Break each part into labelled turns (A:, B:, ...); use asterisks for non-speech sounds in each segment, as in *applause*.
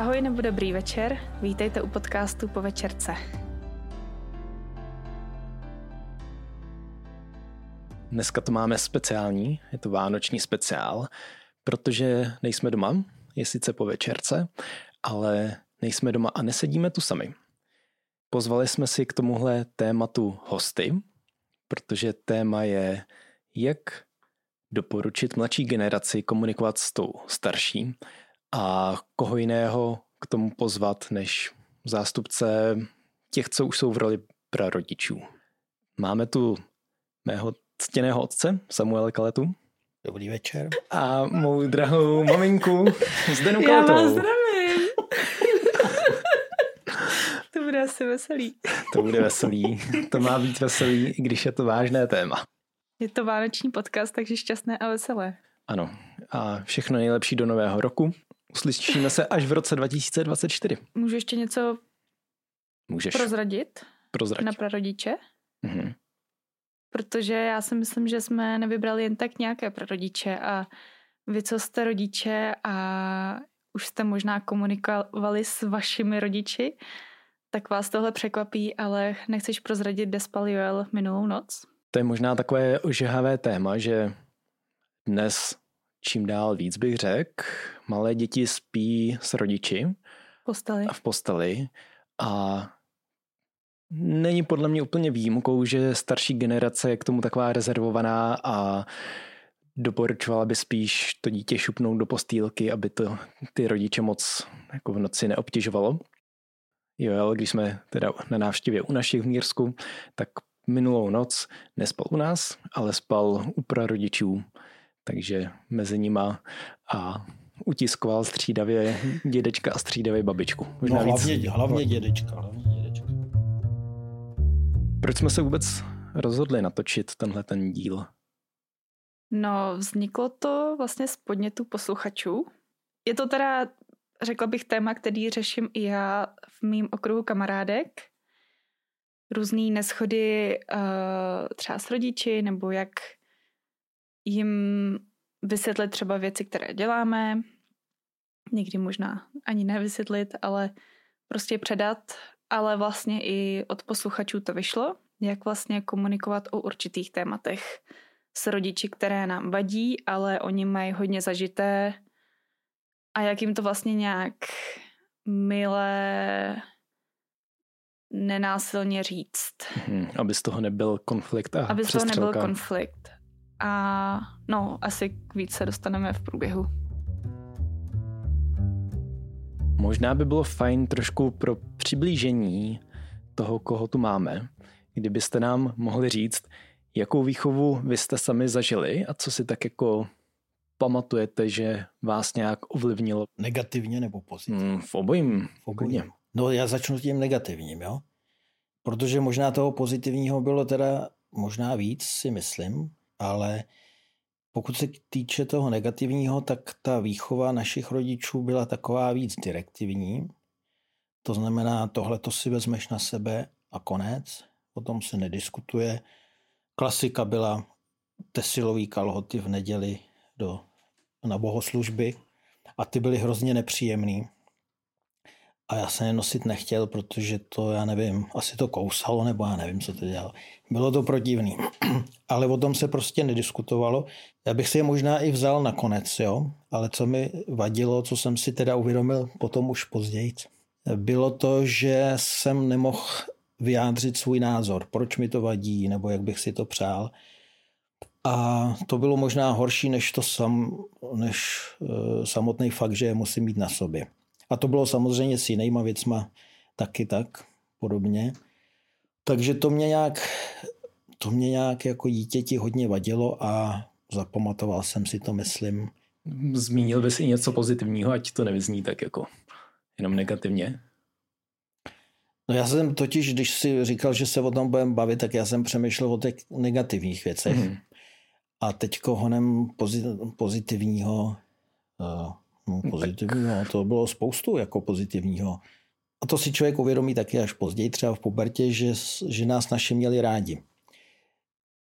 A: Ahoj nebo dobrý večer, vítejte u podcastu Po večerce.
B: Dneska to máme speciální, je to vánoční speciál, protože nejsme doma, je sice po večerce, ale nejsme doma a nesedíme tu sami. Pozvali jsme si k tomuhle tématu hosty, protože téma je, jak doporučit mladší generaci komunikovat s tou starší a koho jiného k tomu pozvat, než zástupce těch, co už jsou v roli prarodičů. Máme tu mého ctěného otce Samuela Kaletu.
C: Dobrý večer.
B: A mou drahou maminku *laughs* Zdenu
A: Já
B: Kaletovou.
A: vás zdravím. *laughs* to bude asi veselý.
B: To bude veselý. To má být veselý, i když je to vážné téma.
A: Je to vánoční podcast, takže šťastné a veselé.
B: Ano. A všechno nejlepší do nového roku. Uslyšíme se až v roce 2024.
A: Můžu ještě něco
B: Můžeš
A: prozradit
B: prozrať.
A: na prarodiče?
B: Mhm.
A: Protože já si myslím, že jsme nevybrali jen tak nějaké prarodiče a vy, co jste rodiče a už jste možná komunikovali s vašimi rodiči, tak vás tohle překvapí, ale nechceš prozradit, kde spal Joel minulou noc?
B: To je možná takové ožehavé téma, že dnes čím dál víc bych řekl, malé děti spí s rodiči
A: Posteli.
B: v posteli a není podle mě úplně výjimkou, že starší generace je k tomu taková rezervovaná a doporučovala by spíš to dítě šupnout do postýlky, aby to ty rodiče moc jako v noci neobtěžovalo. Joel, když jsme teda na návštěvě u našich v Mírsku, tak minulou noc nespal u nás, ale spal u prarodičů, takže mezi nima a utiskoval střídavě dědečka a střídavě babičku.
C: No,
B: Možná víc-
C: hlavně, hlavně dědečka. Hlavně dědečka.
B: Proč jsme se vůbec rozhodli natočit tenhle ten díl?
A: No, vzniklo to vlastně z podnětu posluchačů. Je to teda, řekla bych, téma, který řeším i já v mým okruhu kamarádek. Různý neschody uh, třeba s rodiči, nebo jak jim vysvětlit třeba věci, které děláme. Někdy možná ani nevysvětlit, ale prostě předat. Ale vlastně i od posluchačů to vyšlo, jak vlastně komunikovat o určitých tématech s rodiči, které nám vadí, ale oni mají hodně zažité a jak jim to vlastně nějak milé nenásilně říct.
B: Hm, aby z toho nebyl konflikt a
A: Aby z toho nebyl konflikt. A no, asi k víc se dostaneme v průběhu.
B: Možná by bylo fajn trošku pro přiblížení toho, koho tu máme, kdybyste nám mohli říct, jakou výchovu vy jste sami zažili a co si tak jako pamatujete, že vás nějak ovlivnilo
C: Negativně nebo pozitivně?
B: hm, v obojím.
C: V obojím.
B: klidně.
C: No já začnu tím negativním, jo? Protože možná toho pozitivního bylo teda možná víc, si myslím, ale pokud se týče toho negativního, tak ta výchova našich rodičů byla taková víc direktivní. To znamená, tohle to si vezmeš na sebe a konec. O tom se nediskutuje. Klasika byla tesilový kalhoty v neděli do, na bohoslužby a ty byly hrozně nepříjemný. A já jsem je nosit nechtěl, protože to, já nevím, asi to kousalo, nebo já nevím, co to dělalo. Bylo to protivný. *clears throat* Ale o tom se prostě nediskutovalo. Já bych si je možná i vzal nakonec, jo. Ale co mi vadilo, co jsem si teda uvědomil potom už později, bylo to, že jsem nemohl vyjádřit svůj názor, proč mi to vadí, nebo jak bych si to přál. A to bylo možná horší než, to sam, než uh, samotný fakt, že je musím mít na sobě. A to bylo samozřejmě s jinýma věcma taky tak podobně. Takže to mě nějak, to mě nějak jako dítěti hodně vadilo a zapamatoval jsem si to, myslím.
B: Zmínil bys i něco pozitivního, ať to nevyzní tak jako jenom negativně.
C: No já jsem totiž, když si říkal, že se o tom budeme bavit, tak já jsem přemýšlel o těch negativních věcech.
B: Mhm.
C: A teď honem pozit- pozitivního, uh, no, pozitivního, to bylo spoustu jako pozitivního. A to si člověk uvědomí taky až později, třeba v pubertě, že, že nás naši měli rádi.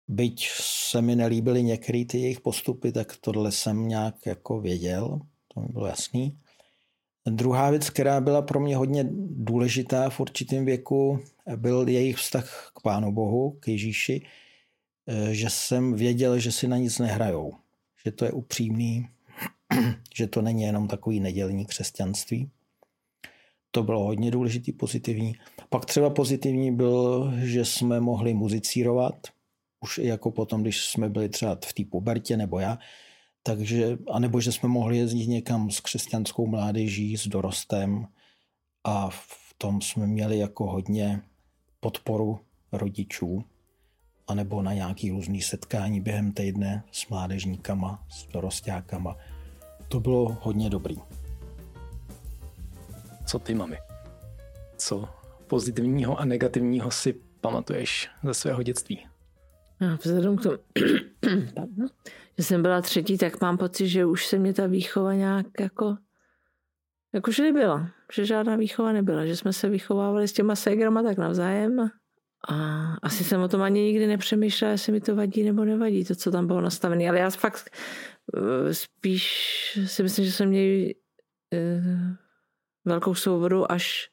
C: Byť se mi nelíbily některé ty jejich postupy, tak tohle jsem nějak jako věděl, to mi bylo jasný. Druhá věc, která byla pro mě hodně důležitá v určitém věku, byl jejich vztah k Pánu Bohu, k Ježíši, eh, že jsem věděl, že si na nic nehrajou, že to je upřímný, *clears throat* že to není jenom takový nedělní křesťanství. To bylo hodně důležitý, pozitivní. Pak třeba pozitivní byl, že jsme mohli muzicírovat, už jako potom, když jsme byli třeba v té pubertě nebo já, takže, anebo že jsme mohli jezdit někam s křesťanskou mládeží, s dorostem a v tom jsme měli jako hodně podporu rodičů, anebo na nějaký různý setkání během týdne s mládežníkama, s dorostákama. To bylo hodně dobrý.
B: Co ty, mami? Co pozitivního a negativního si pamatuješ ze svého dětství?
D: No, vzhledem k tomu, *coughs* pardon, že jsem byla třetí, tak mám pocit, že už se mě ta výchova nějak jako, jako že nebyla. Že žádná výchova nebyla. Že jsme se vychovávali s těma ségrama tak navzájem. A asi jsem o tom ani nikdy nepřemýšlela, jestli mi to vadí nebo nevadí, to, co tam bylo nastavené. Ale já fakt eh, spíš si myslím, že jsem měl uh, velkou souvodu až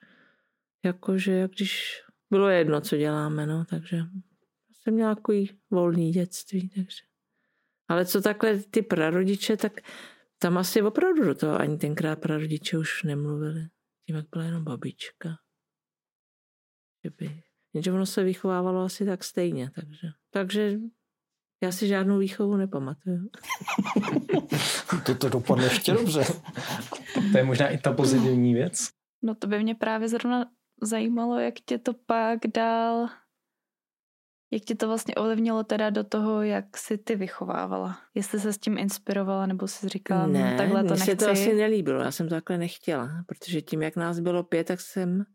D: jakože, jak když bylo jedno, co děláme, no, takže jsem měla takový volný dětství, takže. Ale co takhle ty prarodiče, tak tam asi opravdu do toho ani tenkrát prarodiče už nemluvili. Tím, jak byla jenom babička. Že by, jenže ono se vychovávalo asi tak stejně, takže. Takže já si žádnou výchovu nepamatuju. *laughs*
C: to dopadne ještě dobře.
B: to je možná i ta pozitivní věc.
A: No to by mě právě zrovna zajímalo, jak tě to pak dál jak tě to vlastně ovlivnilo teda do toho, jak si ty vychovávala? Jestli se s tím inspirovala, nebo jsi říkala,
D: ne,
A: no, takhle to nechci?
D: se to asi nelíbilo, já jsem to takhle nechtěla, protože tím, jak nás bylo pět, tak jsem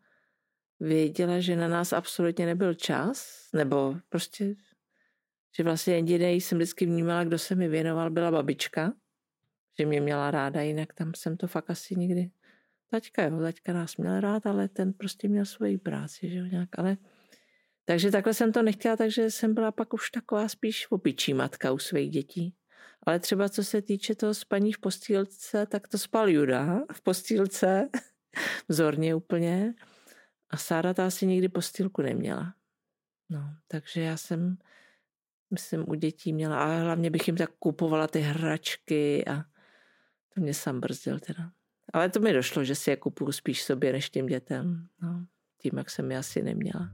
D: věděla, že na nás absolutně nebyl čas, nebo prostě, že vlastně jediný jsem vždycky vnímala, kdo se mi věnoval, byla babička, že mě měla ráda, jinak tam jsem to fakt asi nikdy. Taťka jo, taťka nás měl rád, ale ten prostě měl svoji práci, že jo, nějak, ale takže takhle jsem to nechtěla, takže jsem byla pak už taková spíš opičí matka u svých dětí. Ale třeba co se týče toho spaní v postýlce, tak to spal Juda v postýlce, *laughs* vzorně úplně. A Sára ta asi nikdy postýlku neměla. No, takže já jsem, myslím, u dětí měla, a hlavně bych jim tak kupovala ty hračky a to mě sám brzdil teda. Ale to mi došlo, že si je kupuju spíš sobě než těm dětem. No, tím, jak jsem je asi neměla.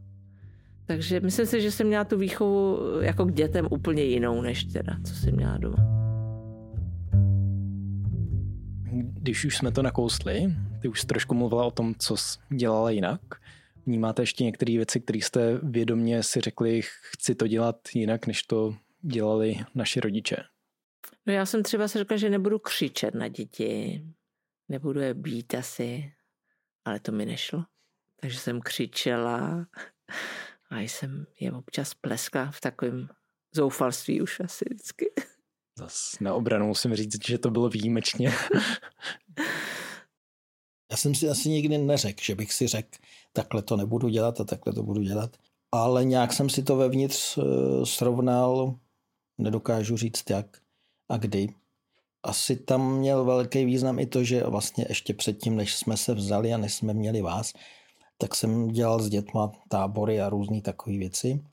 D: Takže myslím si, že jsem měla tu výchovu jako k dětem úplně jinou, než teda, co jsem měla doma.
B: Když už jsme to nakousli, ty už trošku mluvila o tom, co dělala jinak. Vnímáte ještě některé věci, které jste vědomě si řekli, chci to dělat jinak, než to dělali naši rodiče?
D: No já jsem třeba si řekla, že nebudu křičet na děti, nebudu je být asi, ale to mi nešlo. Takže jsem křičela a jsem je občas pleskla v takovém zoufalství už asi vždycky.
B: Zas na obranu musím říct, že to bylo výjimečně. *laughs*
C: Já jsem si asi nikdy neřekl, že bych si řekl, takhle to nebudu dělat a takhle to budu dělat. Ale nějak jsem si to vevnitř eh, srovnal, nedokážu říct jak a kdy. Asi tam měl velký význam i to, že vlastně ještě předtím, než jsme se vzali a než jsme měli vás, tak jsem dělal s dětma tábory a různé takové věci.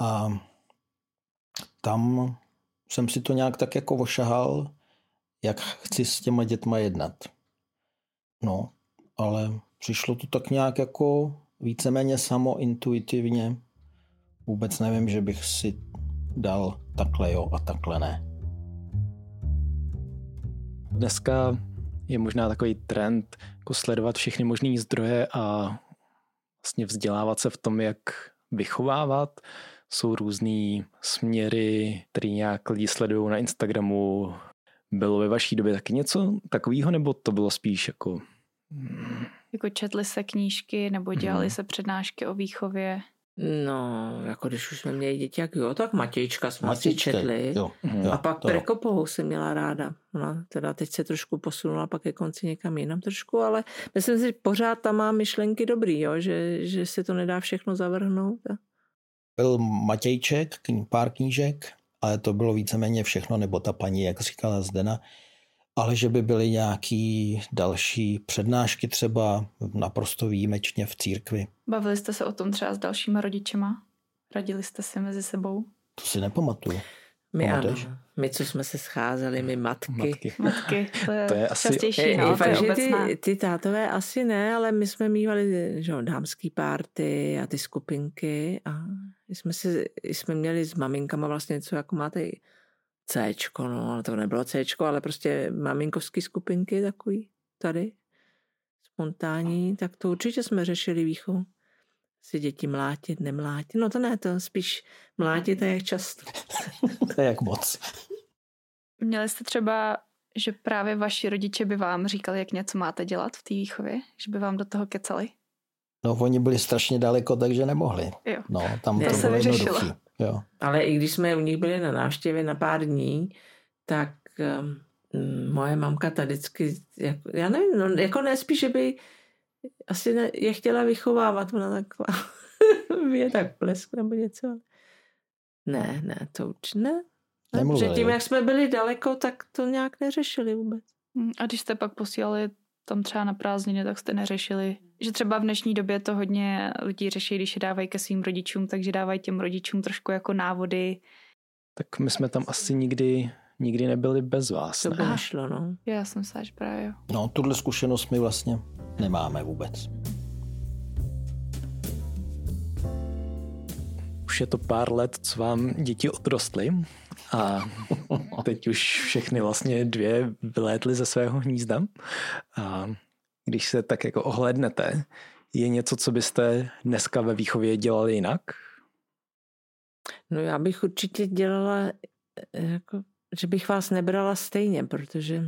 C: A tam jsem si to nějak tak jako ošahal, jak chci s těma dětma jednat. No, ale přišlo to tak nějak jako víceméně samo intuitivně. Vůbec nevím, že bych si dal takhle jo a takhle ne.
B: Dneska je možná takový trend jako sledovat všechny možné zdroje a vlastně vzdělávat se v tom, jak vychovávat. Jsou různé směry, které nějak lidi sledují na Instagramu. Bylo ve vaší době taky něco takového, nebo to bylo spíš jako...
A: Jako četli se knížky nebo dělali hmm. se přednášky o výchově?
D: No, jako když už jsme měli děti, jak jo, tak Matějčka jsme si četli. Jo, jo, a pak Prekopovou jsem měla ráda. Ona teda teď se trošku posunula pak ke konci někam jinam trošku, ale myslím si, že pořád tam má myšlenky dobrý, jo, že, že se to nedá všechno zavrhnout. A...
C: Byl Matějček, pár knížek, ale to bylo víceméně všechno, nebo ta paní, jak říkala Zdena. ale že by byly nějaký další přednášky třeba naprosto výjimečně v církvi.
A: Bavili jste se o tom třeba s dalšíma rodičema? Radili jste se mezi sebou?
C: To si nepamatuju.
D: My
C: Pamatuješ?
D: ano. My, co jsme se scházeli, my matky.
B: Matky.
A: Matky, to je,
B: To je asi-
A: častější,
D: Je,
A: no,
D: je fakt, že ty, ty tátové asi ne, ale my jsme mývali že jo, dámský párty a ty skupinky a jsme, si, jsme měli s maminkama vlastně něco, jako máte i Cčko, no, ale to nebylo Cčko, ale prostě maminkovský skupinky takový tady, spontánní, tak to určitě jsme řešili výchovu. Si děti mlátit, nemlátit. No to ne, to spíš mlátit a jak často. *laughs*
C: To je jak moc.
A: Měli jste třeba, že právě vaši rodiče by vám říkali, jak něco máte dělat v té výchově? Že by vám do toho kecali?
C: No, oni byli strašně daleko, takže nemohli.
A: Jo.
C: No, tam
D: To
C: to
D: se
C: bylo. Jo.
D: Ale i když jsme u nich byli na návštěvě na pár dní, tak um, moje mamka ta vždycky, jako, já nevím, no, jako ne spíš, že by asi ne, je chtěla vychovávat, ona taková *laughs* je tak plesk nebo něco. Ne, ne, to určitě ne. ne
C: Nemluvili,
D: tím, jak jsme byli daleko, tak to nějak neřešili vůbec.
A: Hm, A když jste pak posílali tam třeba na prázdniny, tak jste neřešili, že třeba v dnešní době to hodně lidí řeší, když je dávají ke svým rodičům, takže dávají těm rodičům trošku jako návody.
B: Tak my jsme tam asi nikdy, nikdy nebyli bez vás.
D: To by
B: Ne?
D: nešlo, no.
A: Já jsem se až právě
C: no, tuhle zkušenost my vlastně nemáme vůbec.
B: Už je to pár let, co vám děti odrostly a *laughs* teď už všechny vlastně dvě vylétly ze svého hnízda. A když se tak jako ohlédnete, je něco, co byste dneska ve výchově dělali jinak?
D: No já bych určitě dělala, eh, jako, že bych vás nebrala stejně, protože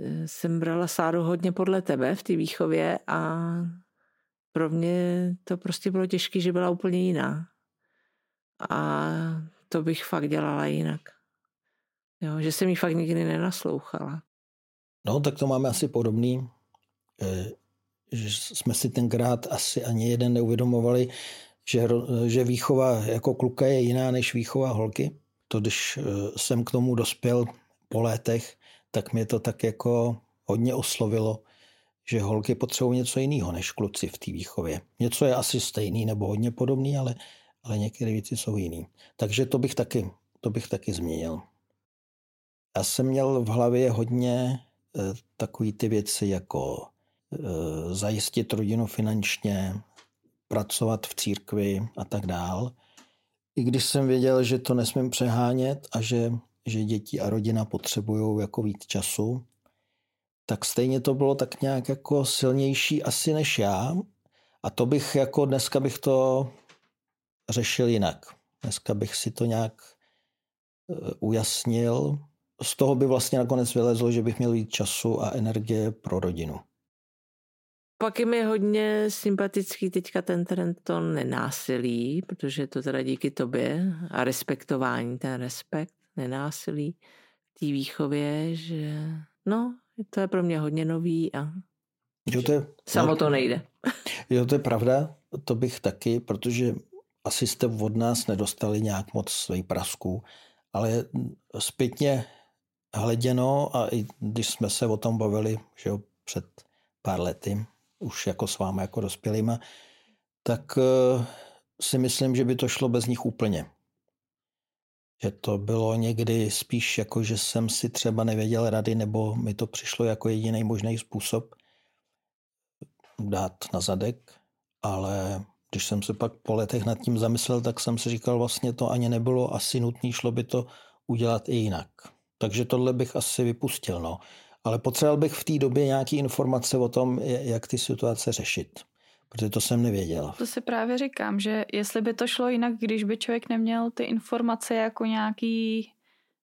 D: eh, jsem brala Sáru hodně podle tebe v té výchově a pro mě to prostě bylo těžké, že byla úplně jiná. A to bych fakt dělala jinak. Jo, že jsem jí fakt nikdy nenaslouchala.
C: No, tak to máme asi podobný. eh, Že jsme si tenkrát asi ani jeden neuvědomovali, že, že výchova jako kluka je jiná než výchova holky. To, když eh, jsem k tomu dospěl po létech, tak mě to tak jako hodně oslovilo, že holky potřebují něco jiného než kluci v té výchově. Něco je asi stejný nebo hodně podobný, ale, ale některé věci jsou jiný. Takže to bych taky, to bych taky změnil. Já jsem měl v hlavě hodně eh, takové ty věci jako eh, zajistit rodinu finančně, pracovat v církvi a tak dál. I když jsem věděl, že to nesmím přehánět a že, že děti a rodina potřebují jako víc času, tak stejně to bylo tak nějak jako silnější asi než já. A to bych jako dneska bych to řešil jinak. Dneska bych si to nějak eh, ujasnil. Z toho by vlastně nakonec vylezlo, že bych měl víc času a energie pro rodinu.
D: Pak je mi hodně sympatický teďka ten trend to nenásilí, protože je to teda díky tobě a respektování, ten respekt, nenásilí v té výchově, že no, to je pro mě hodně nový a
C: Jo, to je,
D: samo to nejde. *laughs*
C: jo, to je pravda, to bych taky, protože asi jste od nás nedostali nějak moc svých prasků, ale zpětně hleděno a i když jsme se o tom bavili že jo, před pár lety, už jako s vámi jako dospělýma, tak eh, si myslím, že by to šlo bez nich úplně. Že to bylo někdy spíš jako, že jsem si třeba nevěděl rady, nebo mi to přišlo jako jediný možný způsob dát na zadek, ale když jsem se pak po letech nad tím zamyslel, tak jsem si říkal, vlastně to ani nebylo asi nutné, šlo by to udělat i jinak. Takže tohle bych asi vypustil, no. Ale potřeboval bych v té době nějaké informace o tom, jak ty situace řešit. Protože to jsem nevěděl.
A: To si právě říkám, že jestli by to šlo jinak, když by člověk neměl ty informace jako nějaký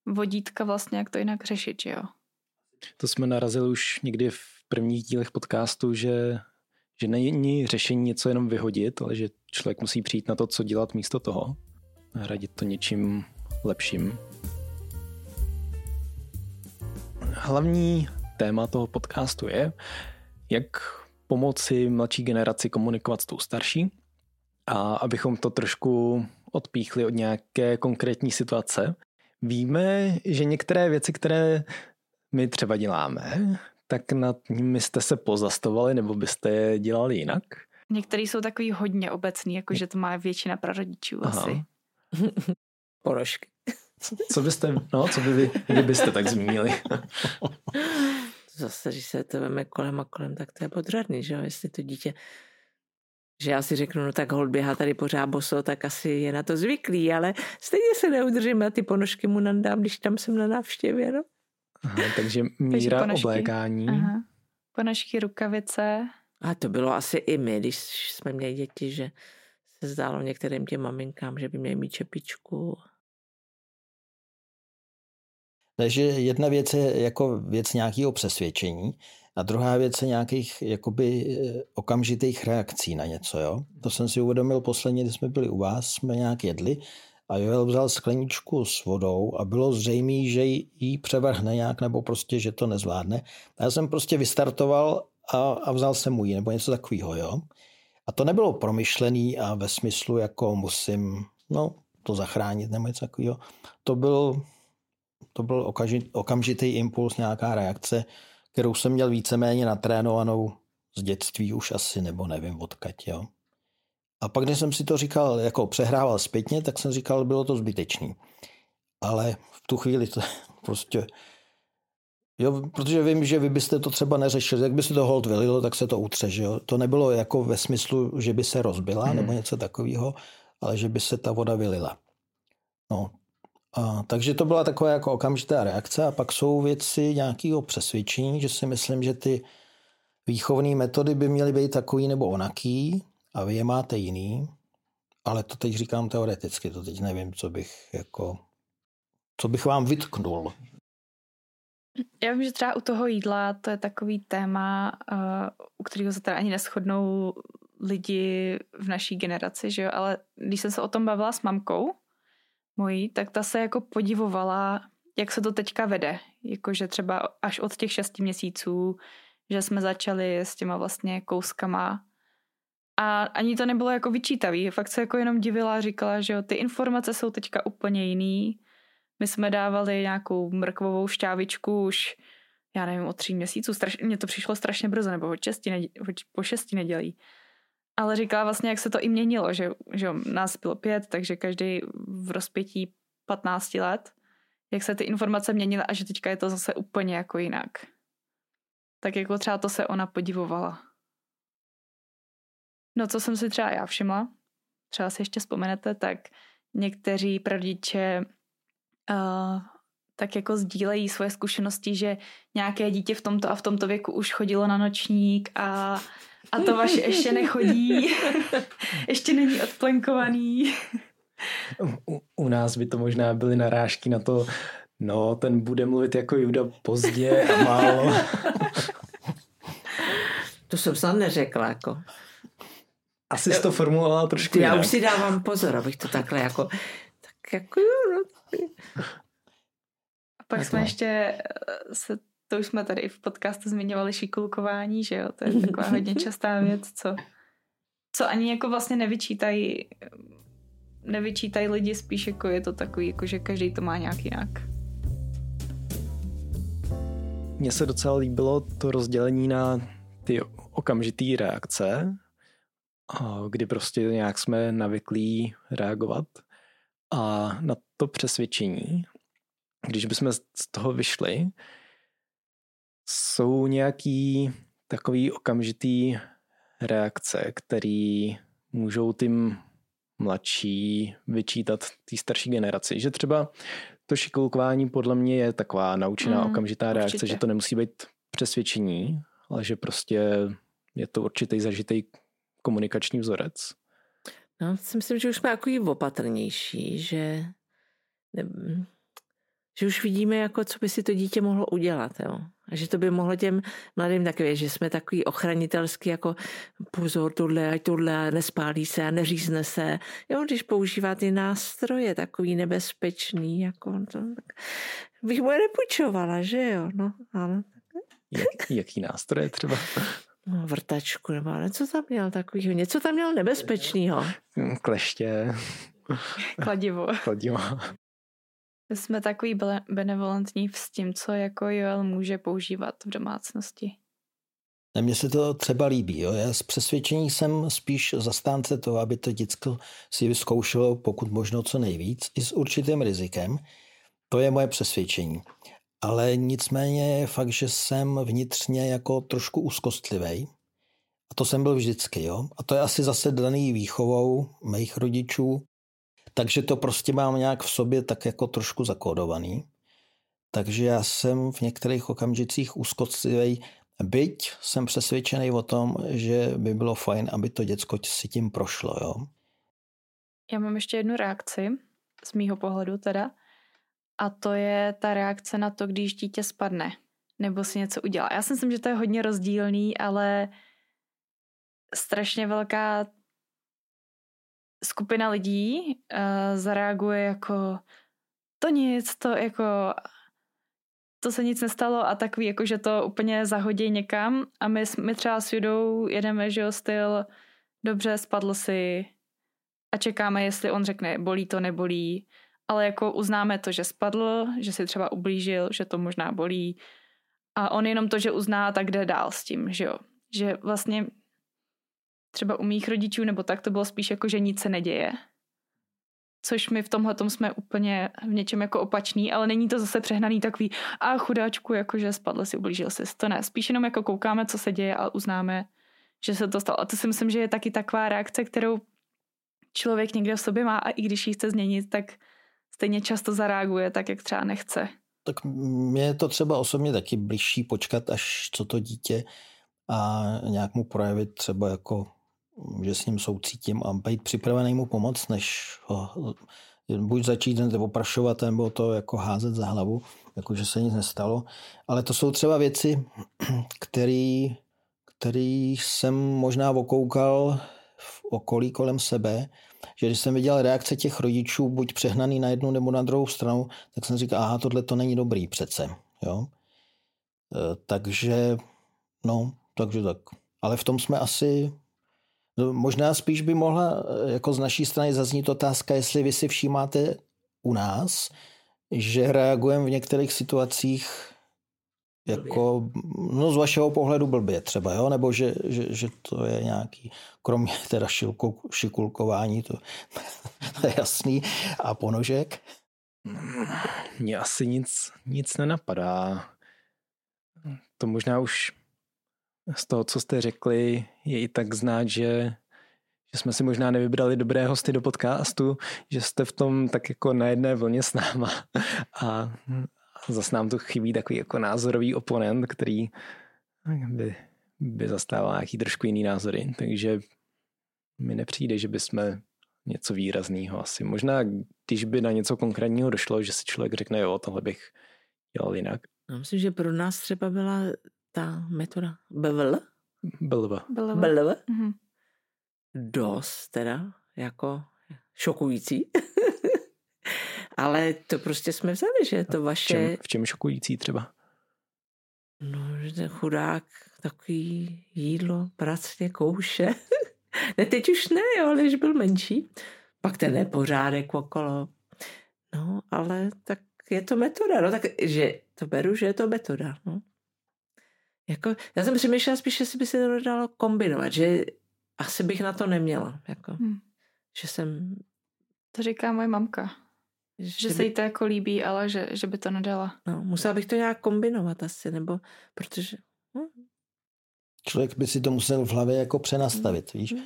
A: vodítka vlastně, jak to jinak řešit, že jo?
B: To jsme narazili už někdy v prvních dílech podcastu, že, že není řešení něco jenom vyhodit, ale že člověk musí přijít na to, co dělat místo toho. Hradit to něčím lepším. Hlavní téma toho podcastu je, jak pomoci mladší generaci komunikovat s tou starší a abychom to trošku odpíchli od nějaké konkrétní situace. Víme, že některé věci, které my třeba děláme, tak nad nimi jste se pozastavovali nebo byste je dělali jinak?
A: Některý jsou takový hodně obecný, jakože to má většina prarodičů Aha. asi. *laughs* *laughs*
D: Porožky.
B: Co byste, no, co by vy, vy byste tak zmínili? *laughs*
D: Zase, když se to veme kolem a kolem, tak to je podřadný, že jo, jestli to dítě že já si řeknu, no tak hold běhá tady pořád boso, tak asi je na to zvyklý, ale stejně se neudržím a ty ponožky mu nandám, když tam jsem na návštěvě, no.
B: Aha, takže *laughs* míra takže oblékání. Aha.
A: Ponožky, rukavice.
D: A to bylo asi i my, když jsme měli děti, že se zdálo některým těm maminkám, že by měli mít čepičku.
C: Takže jedna věc je jako věc nějakého přesvědčení a druhá věc je nějakých jakoby eh, okamžitých reakcí na něco. Jo? To jsem si uvědomil posledně, když jsme byli u vás, jsme nějak jedli a Joel vzal skleničku s vodou a bylo zřejmé, že jí převrhne nějak nebo prostě, že to nezvládne. A já jsem prostě vystartoval a, a vzal jsem mu ji nebo něco takového. Jo? A to nebylo promyšlený a ve smyslu, jako musím no, to zachránit nebo něco takového. To byl, to byl okamžitý impuls, nějaká reakce, kterou jsem měl víceméně natrénovanou z dětství už asi, nebo nevím odkaď, jo. A pak, když jsem si to říkal, jako přehrával zpětně, tak jsem říkal, bylo to zbytečný. Ale v tu chvíli to *laughs* prostě... Jo, protože vím, že vy byste to třeba neřešili. Jak by se to hold vylilo, tak se to utře, že jo? To nebylo jako ve smyslu, že by se rozbila hmm. nebo něco takového, ale že by se ta voda vylila. No, a, takže to byla taková jako okamžitá reakce a pak jsou věci nějakého přesvědčení, že si myslím, že ty výchovné metody by měly být takový nebo onaký a vy je máte jiný, ale to teď říkám teoreticky, to teď nevím, co bych jako, co bych vám vytknul.
A: Já vím, že třeba u toho jídla to je takový téma, uh, u kterého se teda ani neschodnou lidi v naší generaci, že jo? ale když jsem se o tom bavila s mamkou, mojí, tak ta se jako podivovala, jak se to teďka vede. Jakože třeba až od těch šesti měsíců, že jsme začali s těma vlastně kouskama a ani to nebylo jako vyčítavý, fakt se jako jenom divila a říkala, že jo, ty informace jsou teďka úplně jiný. My jsme dávali nějakou mrkvovou šťávičku už, já nevím, od tří měsíců, straš, mně to přišlo strašně brzo, nebo od šesti, nedělí, po šesti nedělí. Ale říkala vlastně, jak se to i měnilo, že, že nás bylo pět, takže každý v rozpětí 15 let, jak se ty informace měnily a že teďka je to zase úplně jako jinak. Tak jako třeba to se ona podivovala. No co jsem si třeba já všimla, třeba si ještě vzpomenete, tak někteří prodiče uh, tak jako sdílejí svoje zkušenosti, že nějaké dítě v tomto a v tomto věku už chodilo na nočník a a to vaše ještě nechodí, *laughs* ještě není odplenkovaný.
B: U, u nás by to možná byly narážky na to, no, ten bude mluvit jako Juda pozdě a málo. *laughs*
D: to jsem snad neřekla, jako.
B: Asi jsi to formulovala trošku
D: Já jinak. už si dávám pozor, abych to takhle jako, tak jako jo, no.
A: Pak tak jsme ještě eh, se to už jsme tady i v podcastu zmiňovali šikulkování, že jo, to je taková hodně *laughs* častá věc, co, co ani jako vlastně nevyčítají nevyčítají lidi, spíš jako je to takový, jako že každý to má nějak jinak.
B: Mně se docela líbilo to rozdělení na ty okamžitý reakce, kdy prostě nějak jsme navyklí reagovat a na to přesvědčení, když bychom z toho vyšli, jsou nějaký takový okamžitý reakce, který můžou tím mladší vyčítat té starší generaci. Že třeba to šikulkování podle mě je taková naučená mm, okamžitá reakce, určitě. že to nemusí být přesvědčení, ale že prostě je to určitý zažitý komunikační vzorec.
D: No, si myslím, že už jsme takový opatrnější, že, že už vidíme, jako co by si to dítě mohlo udělat. Jo. A že to by mohlo těm mladým takové, že jsme takový ochranitelský, jako pozor, tohle, ať tohle, nespálí se a neřízne se. Jo, když používá ty nástroje, takový nebezpečný, jako to, tak bych mu je nepůjčovala, že jo, no, ale...
B: Jak, jaký nástroje třeba?
D: No, vrtačku nebo něco tam měl takovýho, něco tam měl nebezpečného.
B: Kleště.
A: Kladivo.
B: Kladivo.
A: Jsme takový benevolentní s tím, co jako Joel může používat v domácnosti.
C: Mně se to třeba líbí. Jo. Já z přesvědčení jsem spíš zastánce toho, aby to děcko si vyzkoušelo pokud možno co nejvíc, i s určitým rizikem. To je moje přesvědčení. Ale nicméně je fakt, že jsem vnitřně jako trošku úzkostlivý. A to jsem byl vždycky. Jo? A to je asi zase daný výchovou mých rodičů. Takže to prostě mám nějak v sobě tak jako trošku zakódovaný. Takže já jsem v některých okamžicích úzkostlivý, byť jsem přesvědčený o tom, že by bylo fajn, aby to děcko si tím prošlo. Jo?
A: Já mám ještě jednu reakci, z mýho pohledu teda. A to je ta reakce na to, když dítě spadne nebo si něco udělá. Já si myslím, že to je hodně rozdílný, ale strašně velká skupina lidí uh, zareaguje jako to nic, to jako to se nic nestalo a takový, jako že to úplně zahodí někam. A my, my třeba s Judou jedeme, že jo, styl dobře, spadl si a čekáme, jestli on řekne, bolí to, nebolí. Ale jako uznáme to, že spadl, že si třeba ublížil, že to možná bolí. A on jenom to, že uzná, tak jde dál s tím, že jo. Že vlastně třeba u mých rodičů nebo tak to bylo spíš jako, že nic se neděje. Což my v tomhle jsme úplně v něčem jako opačný, ale není to zase přehnaný takový a chudáčku, jakože spadl si, ublížil si. To ne, spíš jenom jako koukáme, co se děje a uznáme, že se to stalo. A to si myslím, že je taky taková reakce, kterou člověk někde v sobě má a i když ji chce změnit, tak stejně často zareaguje tak, jak třeba nechce.
C: Tak mě je to třeba osobně taky blížší počkat, až co to dítě a nějak mu projevit třeba jako, že s ním soucítím a být připravený mu pomoct, než ho buď začít oprašovat, nebo to jako házet za hlavu, jako že se nic nestalo. Ale to jsou třeba věci, *clears throat* který, který jsem možná okoukal v okolí kolem sebe že když jsem viděl reakce těch rodičů, buď přehnaný na jednu nebo na druhou stranu, tak jsem říkal, aha, tohle to není dobrý přece. Jo? E, takže, no, takže tak. Ale v tom jsme asi, no, možná spíš by mohla e, jako z naší strany zaznít otázka, jestli vy si všímáte u nás, že reagujeme v některých situacích jako, no z vašeho pohledu blbě třeba, jo? nebo že, že, že to je nějaký, kromě *laughs* teda šilku, šikulkování, to, *laughs* to je jasný, a ponožek?
B: Mně asi nic, nic nenapadá. To možná už z toho, co jste řekli, je i tak znát, že, že jsme si možná nevybrali dobré hosty do podcastu, že jste v tom tak jako na jedné vlně s náma a, zase nám tu chybí takový jako názorový oponent, který by, by zastával nějaký trošku jiný názory, takže mi nepřijde, že bychom něco výrazného asi. Možná, když by na něco konkrétního došlo, že si člověk řekne, jo, tohle bych dělal jinak.
D: No, myslím, že pro nás třeba byla ta metoda BVL.
B: BLV.
A: BLV.
D: BLV. Mm-hmm. Dost teda jako šokující. *laughs* Ale to prostě jsme vzali, že to vaše...
B: V čem, v čem šokující třeba?
D: No, že ten chudák takový jídlo, pracně, kouše. *laughs* ne, teď už ne, jo, ale když byl menší. Pak ten nepořádek okolo. No, ale tak je to metoda, no tak, že to beru, že je to metoda, no. Jako, já jsem přemýšlela spíš, jestli by se to dalo kombinovat, že asi bych na to neměla, jako, hmm. že jsem...
A: To říká moje mamka. Že, že se jí to jako líbí, ale že, že by to nedala.
D: No, musela bych to nějak kombinovat asi, nebo protože... Hm.
C: Člověk by si to musel v hlavě jako přenastavit, víš? Hm.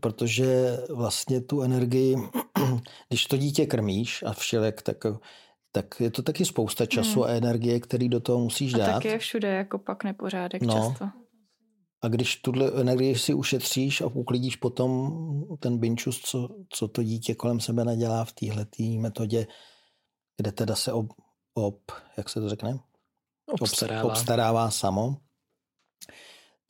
C: Protože vlastně tu energii, *clears throat* když to dítě krmíš a všelek, tak, tak je to taky spousta času hmm. a energie, který do toho musíš
A: a
C: dát. A
A: tak je všude jako pak nepořádek no. často.
C: A když tuhle energii si ušetříš a uklidíš potom ten binčus, co, co to dítě kolem sebe nedělá v téhle metodě, kde teda se ob, ob, jak se to řekne?
B: Obstarává.
C: obstarává samo,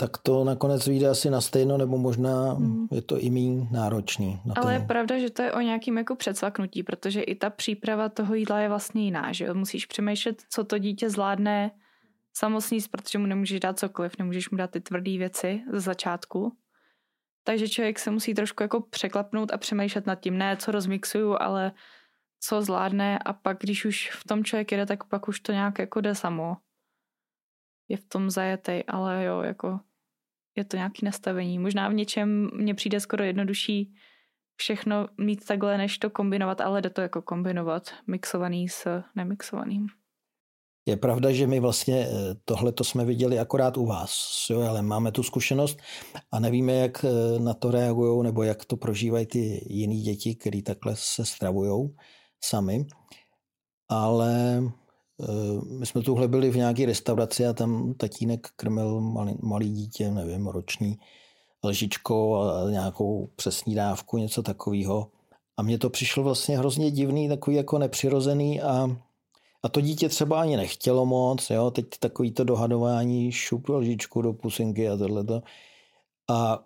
C: tak to nakonec vyjde asi na stejno, nebo možná hmm. je to i méně náročný. Na
A: Ale ten... je pravda, že to je o nějakým jako předsvaknutí, protože i ta příprava toho jídla je vlastně jiná, že jo? Musíš přemýšlet, co to dítě zvládne samosníst, protože mu nemůžeš dát cokoliv, nemůžeš mu dát ty tvrdé věci ze začátku. Takže člověk se musí trošku jako překlapnout a přemýšlet nad tím, ne co rozmixuju, ale co zvládne a pak, když už v tom člověk jede, tak pak už to nějak jako jde samo. Je v tom zajetej, ale jo, jako je to nějaký nastavení. Možná v něčem mně přijde skoro jednodušší všechno mít takhle, než to kombinovat, ale jde to jako kombinovat, mixovaný s nemixovaným.
C: Je pravda, že my vlastně eh, tohle to jsme viděli akorát u vás, jo, ale máme tu zkušenost a nevíme, jak eh, na to reagují nebo jak to prožívají ty jiný děti, který takhle se stravují sami. Ale my jsme tuhle byli v nějaké restauraci a tam tatínek krmil malý, malý dítě, nevím, roční, lžičkou a nějakou přesní dávku, něco takového. A mně to přišlo vlastně hrozně divný, takový jako nepřirozený a a to dítě třeba ani nechtělo moc, jo, teď takový to dohadování, šup lžičku do pusinky a tohleto. A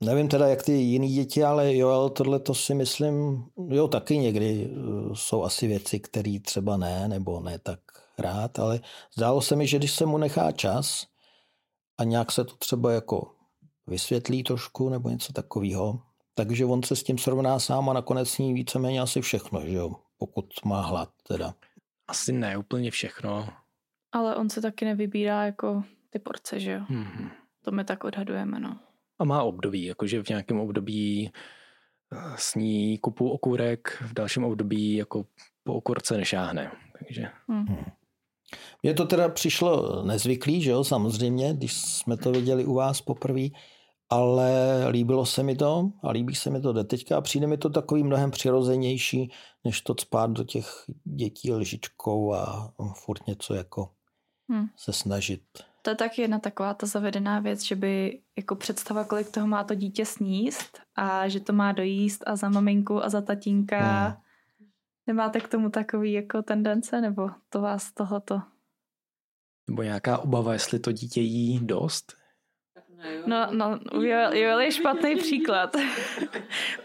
C: nevím teda, jak ty jiný děti, ale jo, tohle to si myslím, jo, taky někdy uh, jsou asi věci, které třeba ne, nebo ne tak rád, ale zdálo se mi, že když se mu nechá čas a nějak se to třeba jako vysvětlí trošku nebo něco takového, takže on se s tím srovná sám a nakonec sní víceméně asi všechno, že jo, pokud má hlad teda.
B: Asi ne úplně všechno.
A: Ale on se taky nevybírá jako ty porce, že jo?
B: Hmm.
A: To my tak odhadujeme, no.
B: A má období, jakože v nějakém období eh, sní kupu okurek, v dalším období jako po okurce nešáhne. Takže...
A: Hmm.
C: Hmm. Mně to teda přišlo nezvyklý, že jo, samozřejmě, když jsme to viděli u vás poprvé, ale líbilo se mi to a líbí se mi to do teďka a přijde mi to takový mnohem přirozenější, než to spát do těch dětí lžičkou a furt něco jako hmm. se snažit.
A: To je taky jedna taková ta zavedená věc, že by jako představa, kolik toho má to dítě sníst a že to má dojíst a za maminku a za tatínka. Hmm. Nemáte k tomu takový jako tendence, nebo to vás tohoto?
B: Nebo nějaká obava, jestli to dítě jí dost?
A: No, no, Joel, Joel je špatný *laughs* příklad.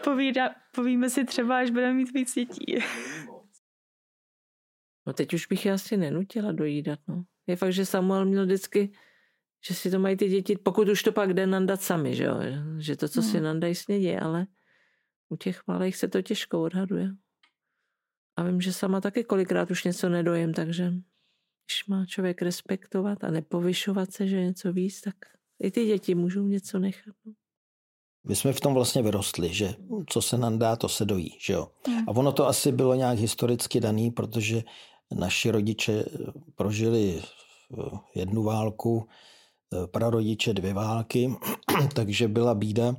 A: Povída, povíme si třeba, až budeme mít víc dětí.
D: No teď už bych je asi nenutila dojídat, no. Je fakt, že Samuel měl vždycky, že si to mají ty děti, pokud už to pak jde nandat sami, že jo? Že to, co hmm. si nandají, snědí, ale u těch malých se to těžko odhaduje. A vím, že sama taky kolikrát už něco nedojem, takže když má člověk respektovat a nepovyšovat se, že něco víc, tak i ty děti můžou něco nechat. No.
C: My jsme v tom vlastně vyrostli, že co se nám dá, to se dojí. Že jo? A ono to asi bylo nějak historicky daný, protože naši rodiče prožili eh, jednu válku, eh, prarodiče dvě války, *clears throat* takže byla bída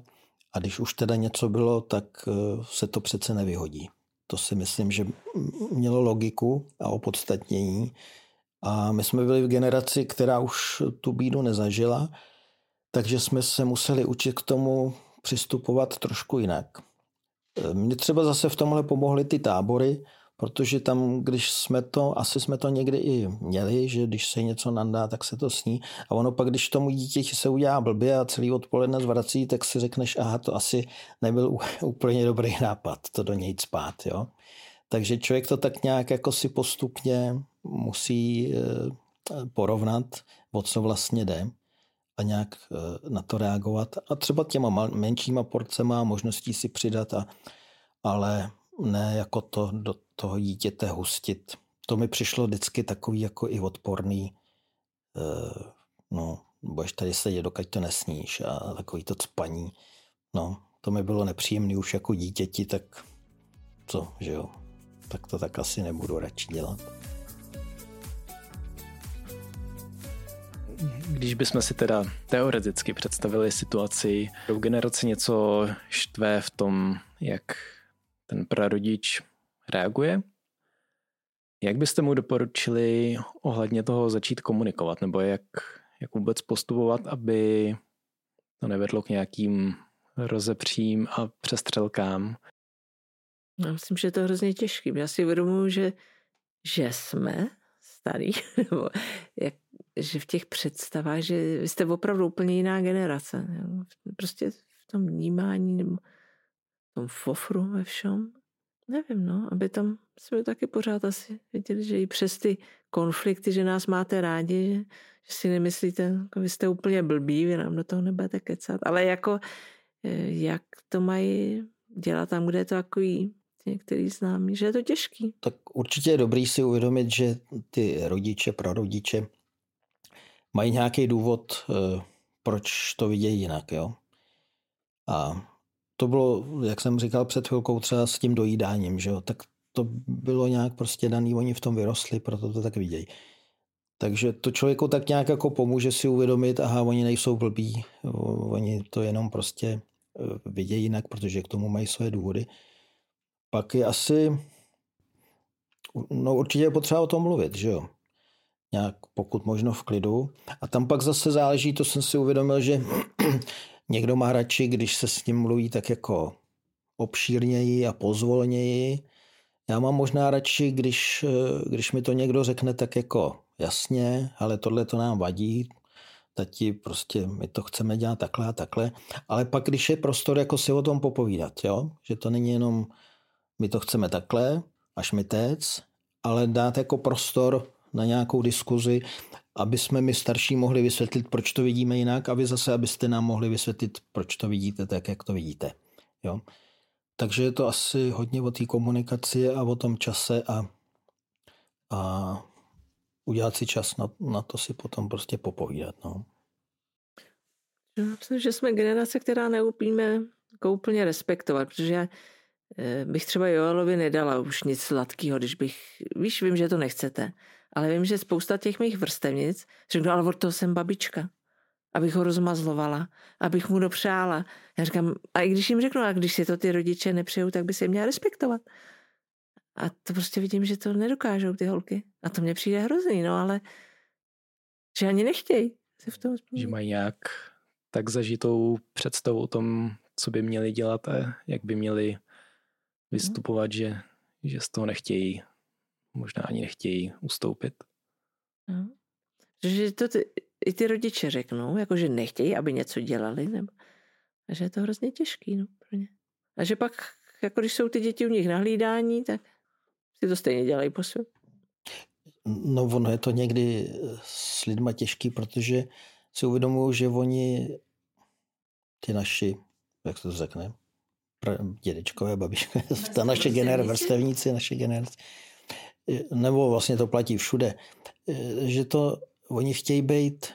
C: a když už teda něco bylo, tak eh, se to přece nevyhodí. To si myslím, že mělo logiku a opodstatnění. A my jsme byli v generaci, která už tu bídu nezažila, takže jsme se museli učit k tomu přistupovat trošku jinak. Mně třeba zase v tomhle pomohly ty tábory, protože tam, když jsme to, asi jsme to někdy i měli, že když se něco nandá, tak se to sní. A ono pak, když tomu dítěti se udělá blbě a celý odpoledne zvrací, tak si řekneš, aha, to asi nebyl *laughs* úplně dobrý nápad, to do něj spát, jo. Takže člověk to tak nějak jako si postupně musí eh, porovnat, o co vlastně jde a nějak eh, na to reagovat. A třeba těma menšíma porcema možností si přidat, a, ale ne jako to do toho dítěte hustit. To mi přišlo vždycky takový jako i odporný, eh, no, budeš tady sedět, dokud to nesníš a takový to spaní. No, to mi bylo nepříjemné už jako dítěti, tak co, že jo, tak to tak asi nebudu radši dělat.
B: Když bychom si teda teoreticky představili situaci, v generaci něco štve v tom, jak ten prarodič reaguje, jak byste mu doporučili ohledně toho začít komunikovat, nebo jak, jak vůbec postupovat, aby to nevedlo k nějakým rozepřím a přestřelkám?
D: Já myslím, že je to hrozně těžké. Já si uvědomuji, že, že jsme starý, *laughs* nebo jak, že v těch představách, že jste opravdu úplně jiná generace. Jo? Prostě v tom vnímání nebo tom fofru ve všem. Nevím, no, aby tam jsme taky pořád asi věděli, že i přes ty konflikty, že nás máte rádi, že, že si nemyslíte, jako vy jste úplně blbí, vy nám do toho nebudete kecat. Ale jako, eh, jak to mají dělat tam, kde je to takový některý známí, že je to těžký.
C: Tak určitě je dobrý si uvědomit, že ty rodiče, prarodiče mají nějaký důvod, eh, proč to vidějí jinak. Jo? A to bylo, jak jsem říkal před chvilkou, třeba s tím dojídáním, že jo? tak to bylo nějak prostě daný, oni v tom vyrostli, proto to tak vidějí. Takže to člověku tak nějak jako pomůže si uvědomit, aha, oni nejsou blbí, oni to jenom prostě eh, vidějí jinak, protože k tomu mají své důvody. Pak je asi, no určitě je potřeba o tom mluvit, že jo. Nějak pokud možno v klidu. A tam pak zase záleží, to jsem si uvědomil, že někdo má radši, když se s ním mluví tak jako obšírněji a pozvolněji. Já mám možná radši, když, eh, když mi to někdo řekne tak jako jasně, ale tohle to nám vadí, tati, prostě my to chceme dělat takhle a takhle, ale pak, když je prostor jako si o tom popovídat, jo? že to není jenom my to chceme takhle, až mi tec, ale dát jako prostor na nějakou diskuzi, aby jsme my starší mohli vysvětlit, proč to vidíme jinak a vy zase, abyste nám mohli vysvětlit, proč to vidíte tak, jak to vidíte. Jo? Takže je to asi hodně o té komunikaci a o tom čase a, a udělat si čas na, na to si potom prostě popovídat. No.
D: Já myslím, že jsme generace, která neupíme jako úplně respektovat, protože eh, bych třeba Joelovi nedala už nic sladkého, když bych, víš, vím, že to nechcete, ale vím, že spousta těch mých vrstevnic řeknu, ale od toho jsem babička, abych ho rozmazlovala, abych mu dopřála. Já říkám, a i když jim řeknu, a když si to ty rodiče nepřejou, tak by se měla respektovat. A to prostě vidím, že to nedokážou ty holky. A to mně přijde hrozný, no ale že ani nechtějí se v tom
B: Že mají nějak tak zažitou představu o tom, co by měli dělat a jak by měli vystupovat, no. že, že z toho nechtějí, možná ani nechtějí ustoupit.
D: No. Že to ty, i ty rodiče řeknou, jako že nechtějí, aby něco dělali, nebo a že je to hrozně těžký no, pro ně. A že pak, jako když jsou ty děti u nich na hlídání, tak si to stejně dělají po svém.
C: No ono je to někdy s lidma těžký, protože si uvědomují, že oni, ty naši, jak se to řekne, dědečkové, babičkové, ta naše generace, vrstevníci, naše generace, nebo vlastně to platí všude, že to oni chtějí být,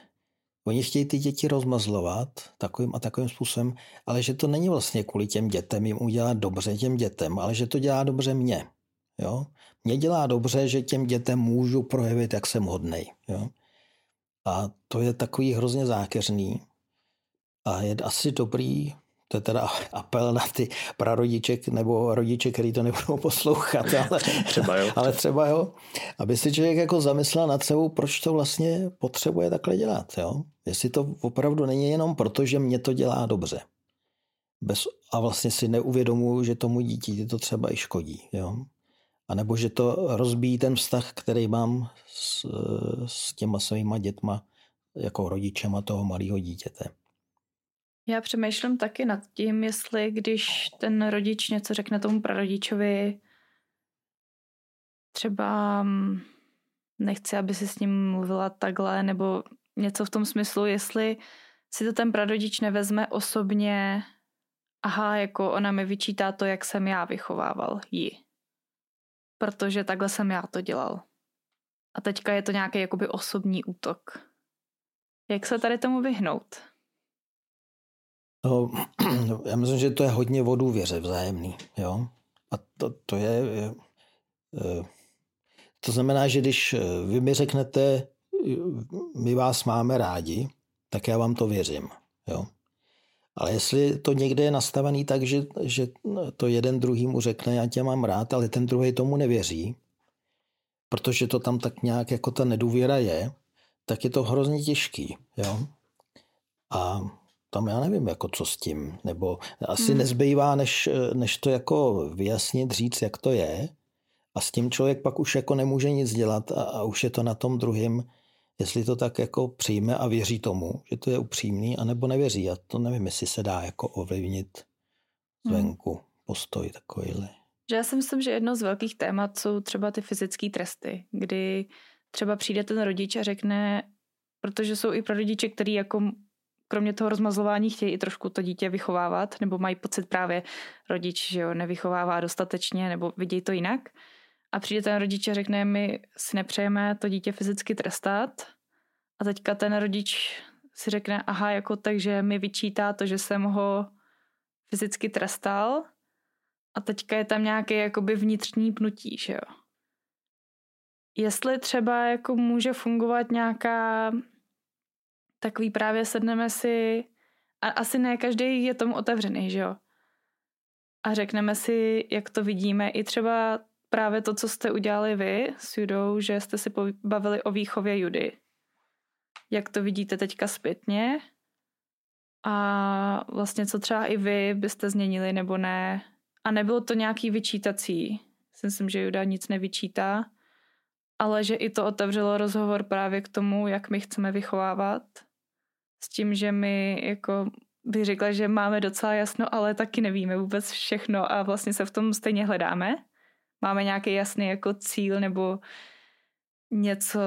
C: oni chtějí ty děti rozmazlovat takovým a takovým způsobem, ale že to není vlastně kvůli těm dětem, jim udělat dobře těm dětem, ale že to dělá dobře mně. Jo? Mně dělá dobře, že těm dětem můžu projevit, jak jsem hodnej. Jo? A to je takový hrozně zákeřný. A je asi dobrý, to je teda apel na ty prarodiče nebo rodiče, který to nebudou poslouchat, *laughs* ale třeba jo. ale třeba jo, aby si člověk jako zamyslel nad sebou, proč to vlastně potřebuje takhle dělat. Jo? Jestli to opravdu není jenom proto, že mě to dělá dobře. Bez, a vlastně si neuvědomuji, že tomu dítěti to třeba i škodí. Jo? A nebo že to rozbíjí ten vztah, který mám s, s těma svýma dětma jako rodičema toho malého dítěte.
A: Já přemýšlím taky nad tím, jestli když ten rodič něco řekne tomu prarodičovi, třeba mm, nechci, aby si s ním mluvila takhle, nebo něco v tom smyslu, jestli si to ten prarodič nevezme osobně, aha, jako ona mi vyčítá to, jak jsem já vychovával ji protože takhle jsem já to dělal. A teďka je to nějaký jakoby osobní útok. Jak se tady tomu vyhnout?
C: No, *clears throat* já myslím, že to je hodně o důvěře vzájemný. Jo? A to, to je, je... To znamená, že když vy mi řeknete, my vás máme rádi, tak já vám to věřím. Jo? Ale jestli to někde je nastavený tak, že, že to jeden druhý mu řekne, já tě mám rád, ale ten druhý tomu nevěří, protože to tam tak nějak jako ta nedůvěra je, tak je to hrozně těžký. Jo? A tam já nevím, jako co s tím, nebo asi hmm. nezbývá, než, než to jako vyjasnit, říct, jak to je a s tím člověk pak už jako nemůže nic dělat a, a už je to na tom druhém, jestli to tak jako přijme a věří tomu, že to je upřímný, anebo nevěří. A to nevím, jestli se dá jako ovlivnit zvenku hmm. postoj takovýhle.
A: Že já si myslím, že jedno z velkých témat jsou třeba ty fyzické tresty, kdy třeba přijde ten rodič a řekne, protože jsou i pro rodiče, který jako kromě toho rozmazlování chtějí i trošku to dítě vychovávat, nebo mají pocit právě rodič, že jo, nevychovává dostatečně, nebo vidějí to jinak. A přijde ten rodič a řekne, my si nepřejeme to dítě fyzicky trestat. A teďka ten rodič si řekne, aha, jako takže mi vyčítá to, že jsem ho fyzicky trestal a teďka je tam nějaké jakoby vnitřní pnutí, že jo. Jestli třeba jako může fungovat nějaká takový právě sedneme si a asi ne každý je tomu otevřený, že jo. A řekneme si, jak to vidíme. I třeba právě to, co jste udělali vy s Judou, že jste si bavili o výchově Judy. Jak to vidíte teďka zpětně a vlastně co třeba i vy byste změnili nebo ne. A nebylo to nějaký vyčítací. Myslím, že Juda nic nevyčítá, ale že i to otevřelo rozhovor právě k tomu, jak my chceme vychovávat. S tím, že my jako bych řekla, že máme docela jasno, ale taky nevíme vůbec všechno a vlastně se v tom stejně hledáme. Máme nějaký jasný jako cíl nebo něco,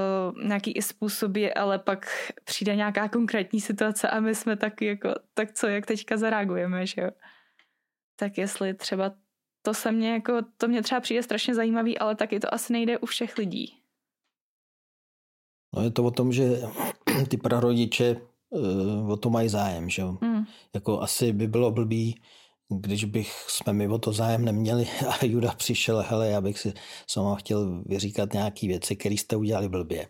A: nějaký i způsoby, ale pak přijde nějaká konkrétní situace a my jsme taky jako, tak co, jak teďka zareagujeme, že jo. Tak jestli třeba to se mě jako, to mě třeba přijde strašně zajímavý, ale taky to asi nejde u všech lidí.
C: No je to o tom, že ty prarodiče uh, o to mají zájem, že jo. Mm. Jako asi by bylo blbý, když bych jsme my o to zájem neměli *laughs* a Juda přišel, hele, já bych si sama chtěl vyříkat nějaký věci, které jste udělali blbě.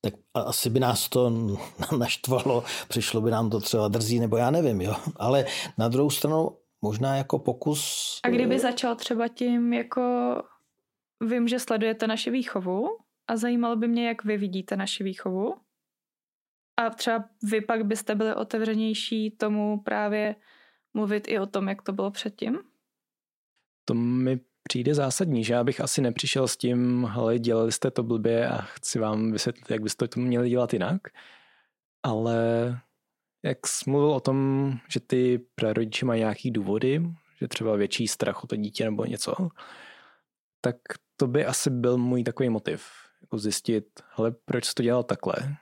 C: Tak asi by nás to *laughs* naštvalo, přišlo by nám to třeba drzí, nebo já nevím, jo. Ale na druhou stranu možná jako pokus...
A: A kdyby eh, začal třeba tím, jako vím, že sledujete naši výchovu a zajímalo by mě, jak vy vidíte naši výchovu. A třeba vy pak byste byli otevřenější tomu právě mluvit i o tom, jak to bylo předtím?
B: To mi přijde zásadní, že já bych asi nepřišel s tím, hele, dělali jste to blbě a chci vám vysvětlit, jak byste to měli dělat jinak. Ale jak jsi mluvil o tom, že ty prarodiče mají nějaký důvody, že třeba větší strach o to dítě nebo něco, tak to by asi byl můj takový motiv. Jako zjistit, hele, proč jsi to dělal takhle?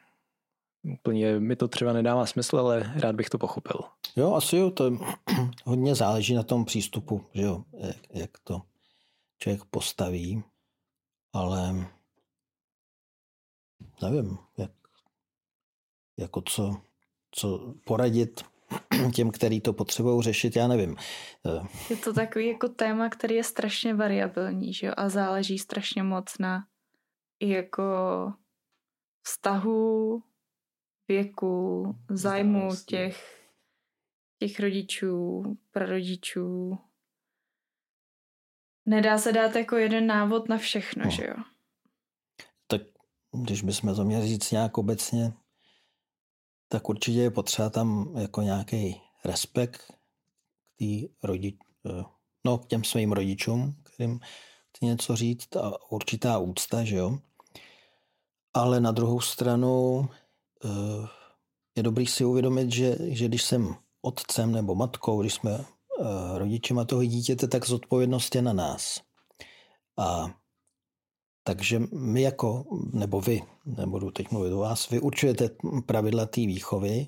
B: Úplně mi to třeba nedává smysl, ale rád bych to pochopil.
C: Jo, asi jo, to *clears throat* hodně záleží na tom přístupu, že jo, jak, jak to člověk postaví, ale nevím, jak, jako co, co poradit *clears throat* těm, který to potřebují řešit, já nevím.
A: Eh, je to takový jako téma, který je strašně variabilní, že jo, a záleží strašně moc na i jako vztahu, věku, zájmu těch, těch rodičů, prarodičů. Nedá se dát jako jeden návod na všechno, no. že jo?
C: Tak když bychom to měli říct nějak obecně, tak určitě je potřeba tam jako nějaký respekt k tý rodič, eh, no, k těm svým rodičům, kterým chci něco říct a určitá úcta, že jo. Ale na druhou stranu je dobrý si uvědomit, že, že když jsem otcem nebo matkou, když jsme eh, rodičema toho dítěte, tak zodpovědnost je na nás. A takže my jako, nebo vy, nebudu teď mluvit o vás, vy určujete pravidla té výchovy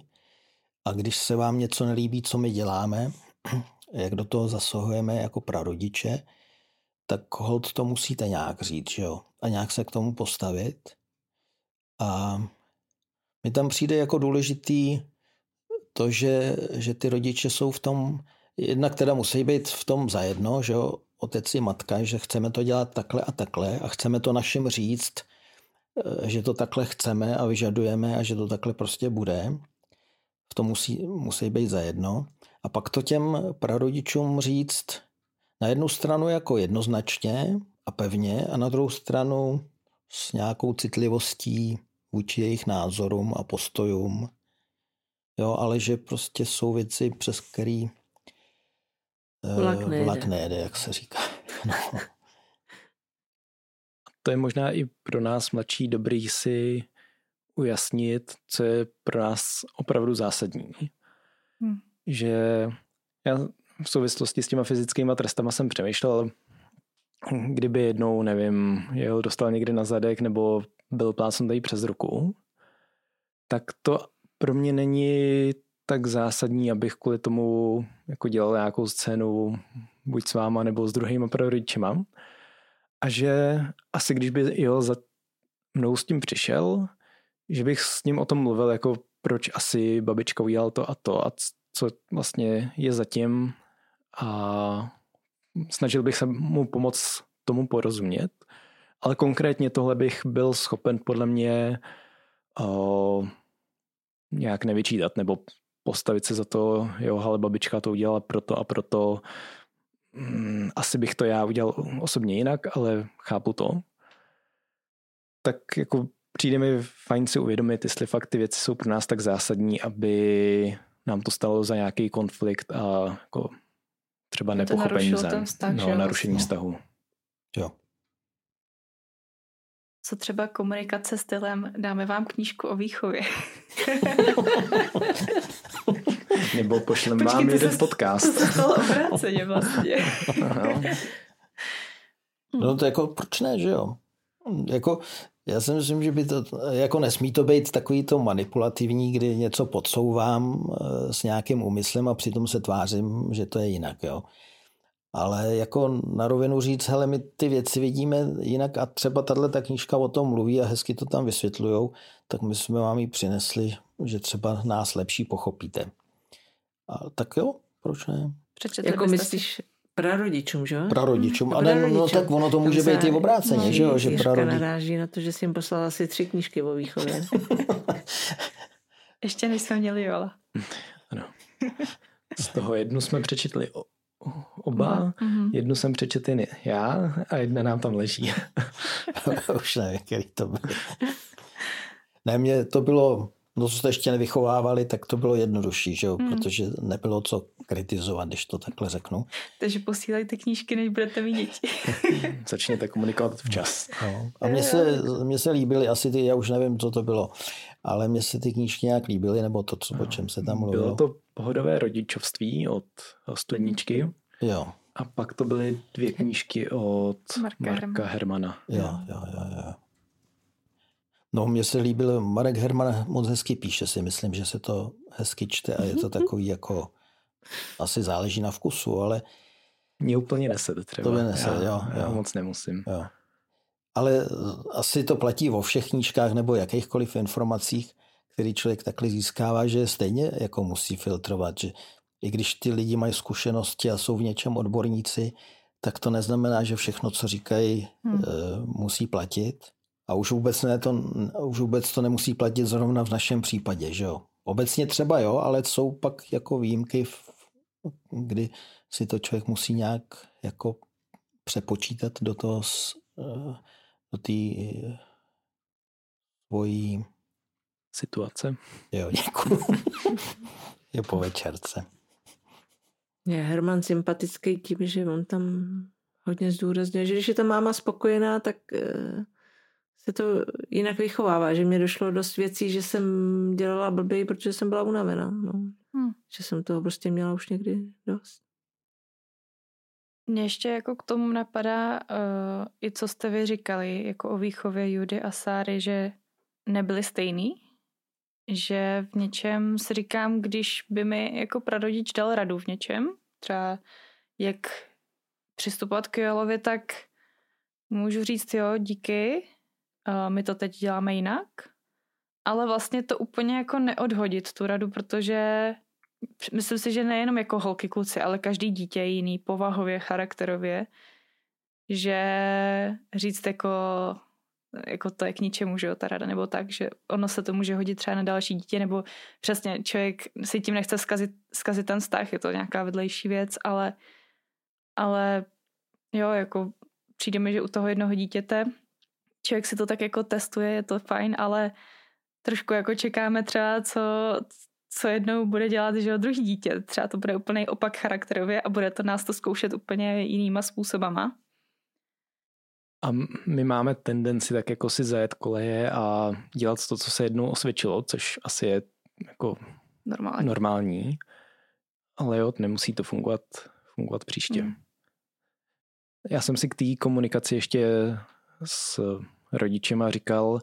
C: a když se vám něco nelíbí, co my děláme, *clears throat* jak do toho zasahujeme jako prarodiče, tak hold to musíte nějak říct, že jo? A nějak se k tomu postavit. A mi tam přijde jako důležitý to, že, že ty rodiče jsou v tom, jednak teda musí být v tom zajedno, že jo, otec i matka, že chceme to dělat takhle a takhle a chceme to našim říct, eh, že to takhle chceme a vyžadujeme a že to takhle prostě bude. V tom musí, musí být zajedno. A pak to těm prarodičům říct na jednu stranu jako jednoznačně a pevně a na druhou stranu s nějakou citlivostí vůči jejich názorům a postojům. Jo, ale že prostě jsou věci, přes který
D: eh, vlak nejde,
C: vlak nejde jak se říká. *laughs* No.
B: To je možná i pro nás mladší dobrý si ujasnit, co je pro nás opravdu zásadní. Hmm. Že já v souvislosti s těma fyzickými trestama jsem přemýšlel, kdyby jednou, nevím, jel dostal někdy na zadek nebo byl plácnutý přes ruku, tak to pro mě není tak zásadní, abych kvůli tomu jako dělal nějakou scénu buď s váma nebo s druhýma prarodičema. A že asi když by jo za mnou s tím přišel, že bych s ním o tom mluvil, jako proč asi babička udělala to a to a co vlastně je zatím a snažil bych se mu pomoct tomu porozumět. Ale konkrétně tohle bych byl schopen podle mě o, nějak nevyčítat nebo postavit se za to, jo, ale babička to udělala proto a proto. Mm, asi bych to já udělal osobně jinak, ale chápu to. Tak jako přijde mi fajn si uvědomit, jestli fakt ty věci jsou pro nás tak zásadní, aby nám to stalo za nějaký konflikt a jako třeba nepochopení za vztah, no, narušení vlastně. vztahu.
C: Jo.
A: Co třeba komunikace stylem, dáme vám knížku o výchově. *laughs*
B: Nebo pošlem vám jeden
A: se,
B: podcast.
A: To se stalo obráceně vlastně.
C: no to jako, proč ne, že jo? Jako, já si myslím, že by to, jako nesmí to být takový to manipulativní, kdy něco podsouvám eh, s nějakým úmyslem a přitom se tvářím, že to je jinak, jo. Ale jako na rovinu říct, hele, my ty věci vidíme jinak a třeba tahle ta knížka o tom mluví a hezky to tam vysvětlujou, tak my jsme vám ji přinesli, že třeba nás lepší pochopíte. A tak jo, proč ne?
D: Přečetli jako myslíš si... prarodičům, že jo?
C: Prarodičům. A ne, no, tak ono to může být i obráceně, že jo? Že
D: prarodič... naráží na to, že jsi jim poslal asi tři knížky o výchově. *laughs*
A: Ještě než jsme měli Jola.
B: Ano. Z toho jednu jsme přečetli oba. Mm-hmm. Jednu jsem přečetl jen já a jedna nám tam leží. *laughs*
C: Už nevím, který to byl. Ne, mě to bylo, no co jste ještě nevychovávali, tak to bylo jednodušší, že jo? Mm. protože nebylo co kritizovat, když to takhle řeknu.
A: Takže posílejte knížky, než budete mít děti. *laughs*
B: Začněte komunikovat včas.
C: No. A mně se, mně se líbily asi ty, já už nevím, co to bylo, ale mně se ty knížky nějak líbily, nebo to, co, o čem se tam mluvilo.
B: Bylo to pohodové rodičovství od studničky.
C: Jo.
B: A pak to byly dvě knížky od Marka, Marka Hermana.
C: Jo, jo, jo, jo. No, mně se líbil, Marek Herman moc hezky píše si, myslím, že se to hezky čte a je to takový jako, asi záleží na vkusu, ale...
B: Mě úplně nese třeba.
C: To by nese, já, jo,
B: já jo. moc nemusím.
C: Jo. Ale asi to platí o všech knížkách nebo jakýchkoliv informacích, který člověk takhle získává, že stejně jako musí filtrovat, že i když ty lidi mají zkušenosti a jsou v něčem odborníci, tak to neznamená, že všechno, co říkají, hmm. musí platit. A už vůbec, ne to, už vůbec to nemusí platit zrovna v našem případě, že jo. Obecně třeba jo, ale jsou pak jako výjimky, kdy si to člověk musí nějak jako přepočítat do toho, eh, do té svojí
B: situace.
C: Jo, děkuji. *laughs* je po večerce.
D: Je Herman sympatický tím, že on tam hodně zdůrazňuje, že když je ta máma spokojená, tak eh, se to jinak vychovává, že mě došlo dost věcí, že jsem dělala blbej, protože jsem byla unavená. No. Hmm. Že jsem toho prostě měla už někdy dost.
A: Mně ještě jako k tomu napadá uh, i co jste vy říkali, jako o výchově Judy a Sáry, že nebyly stejný, že v něčem si říkám, když by mi jako prarodič dal radu v něčem, třeba jak přistupovat k Joelovi, tak můžu říct, jo, díky, my to teď děláme jinak, ale vlastně to úplně jako neodhodit tu radu, protože myslím si, že nejenom jako holky, kluci, ale každý dítě je jiný povahově, charakterově, že říct jako jako to je k ničemu, že jo, ta rada, nebo tak, že ono se to může hodit třeba na další dítě, nebo přesně člověk si tím nechce zkazit, zkazit ten vztah, je to nějaká vedlejší věc, ale, ale jo, jako přijde mi, že u toho jednoho dítěte člověk si to tak jako testuje, je to fajn, ale trošku jako čekáme třeba, co, co jednou bude dělat, že jo, druhý dítě. Třeba to bude úplný opak charakterově a bude to nás to zkoušet úplně jinýma způsobama.
B: A my máme tendenci tak jako si zajet koleje a dělat to, co se jednou osvědčilo, což asi je jako
A: normální.
B: normální. Ale jo, nemusí to fungovat, fungovat příště. Hmm. Já jsem si k té komunikaci ještě s rodičema říkal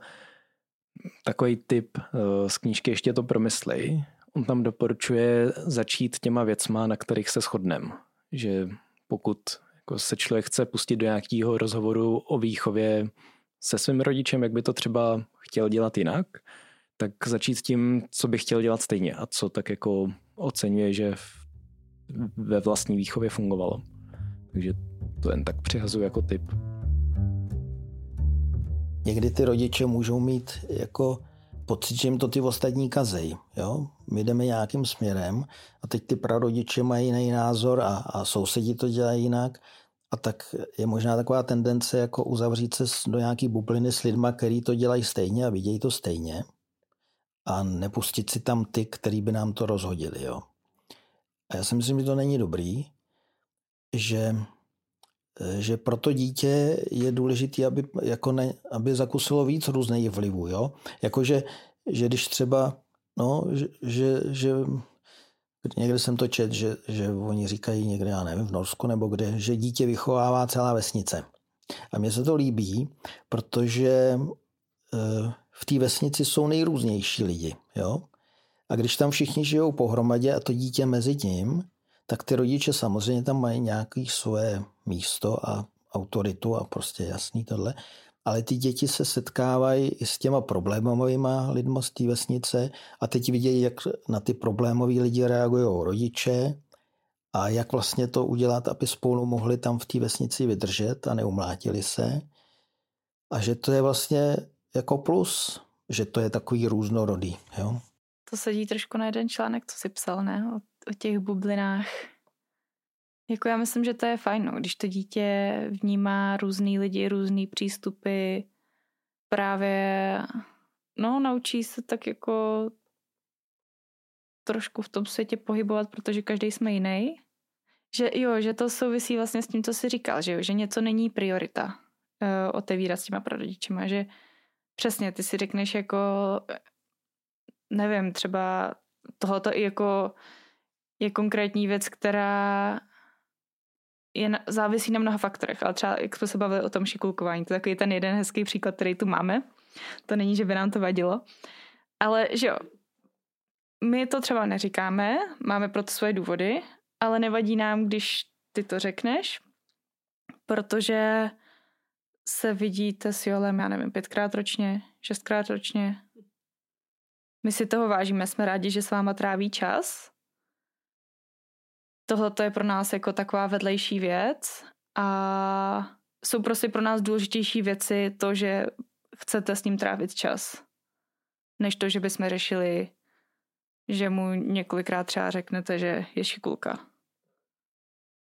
B: takový tip eh, z knížky ještě to promyslej on tam doporučuje začít těma věcma, na kterých se shodneme. Že pokud jako se člověk chce pustit do nějakého rozhovoru o výchově se svým rodičem, jak by to třeba chtěl dělat jinak, tak začít tím, co by chtěl dělat stejně a co tak jako oceňuje, že ve vlastní výchově fungovalo. Takže to jen tak přihazuji jako tip.
C: Někdy ty rodiče můžou mít jako pocit, že jim to ty ostatní kazej. Jo? My jdeme nějakým směrem a teď ty prarodiče mají jiný názor a, a sousedi to dělají jinak. A tak je možná taková tendence jako uzavřít se do nějaký bubliny s lidma, který to dělají stejně a vidějí to stejně a nepustit si tam ty, který by nám to rozhodili. Jo? A já si myslím, že to není dobrý, že že pro to dítě je důležité, aby, jako ne, aby zakusilo víc různých vlivů. Jo? Jakože, že když třeba, no, že, že, že někde jsem to čet, že, že oni říkají někde, já nevím, v Norsku nebo kde, že dítě vychovává celá vesnice. A mně se to líbí, protože eh, v té vesnici jsou nejrůznější lidi. Jo? A když tam všichni žijou pohromadě a to dítě mezi tím, tak ty rodiče samozřejmě tam mají nějaké svoje místo a autoritu a prostě jasný tohle. Ale ty děti se setkávají i s těma problémovými lidmi z té vesnice a teď vidějí, jak na ty problémové lidi reagují rodiče a jak vlastně to udělat, aby spolu mohli tam v té vesnici vydržet a neumlátili se. A že to je vlastně jako plus, že to je takový různorodý. Jo?
A: To sedí trošku na jeden článek, co si psal, ne? O, o těch bublinách. Jako já myslím, že to je fajn, no, když to dítě vnímá různý lidi, různý přístupy, právě, no, naučí se tak jako trošku v tom světě pohybovat, protože každý jsme jiný. Že jo, že to souvisí vlastně s tím, co jsi říkal, že jo, že něco není priorita uh, otevírat s těma prarodičema, že přesně ty si řekneš jako, nevím, třeba tohoto i jako je konkrétní věc, která je na, závisí na mnoha faktorech, ale třeba jak jsme se bavili o tom šikulkování, to je takový ten jeden hezký příklad, který tu máme. To není, že by nám to vadilo. Ale že jo, my to třeba neříkáme, máme pro to svoje důvody, ale nevadí nám, když ty to řekneš, protože se vidíte s Jolem, já nevím, pětkrát ročně, šestkrát ročně. My si toho vážíme, jsme rádi, že s váma tráví čas tohle je pro nás jako taková vedlejší věc a jsou prostě pro nás důležitější věci to, že chcete s ním trávit čas, než to, že bychom řešili, že mu několikrát třeba řeknete, že je šikulka.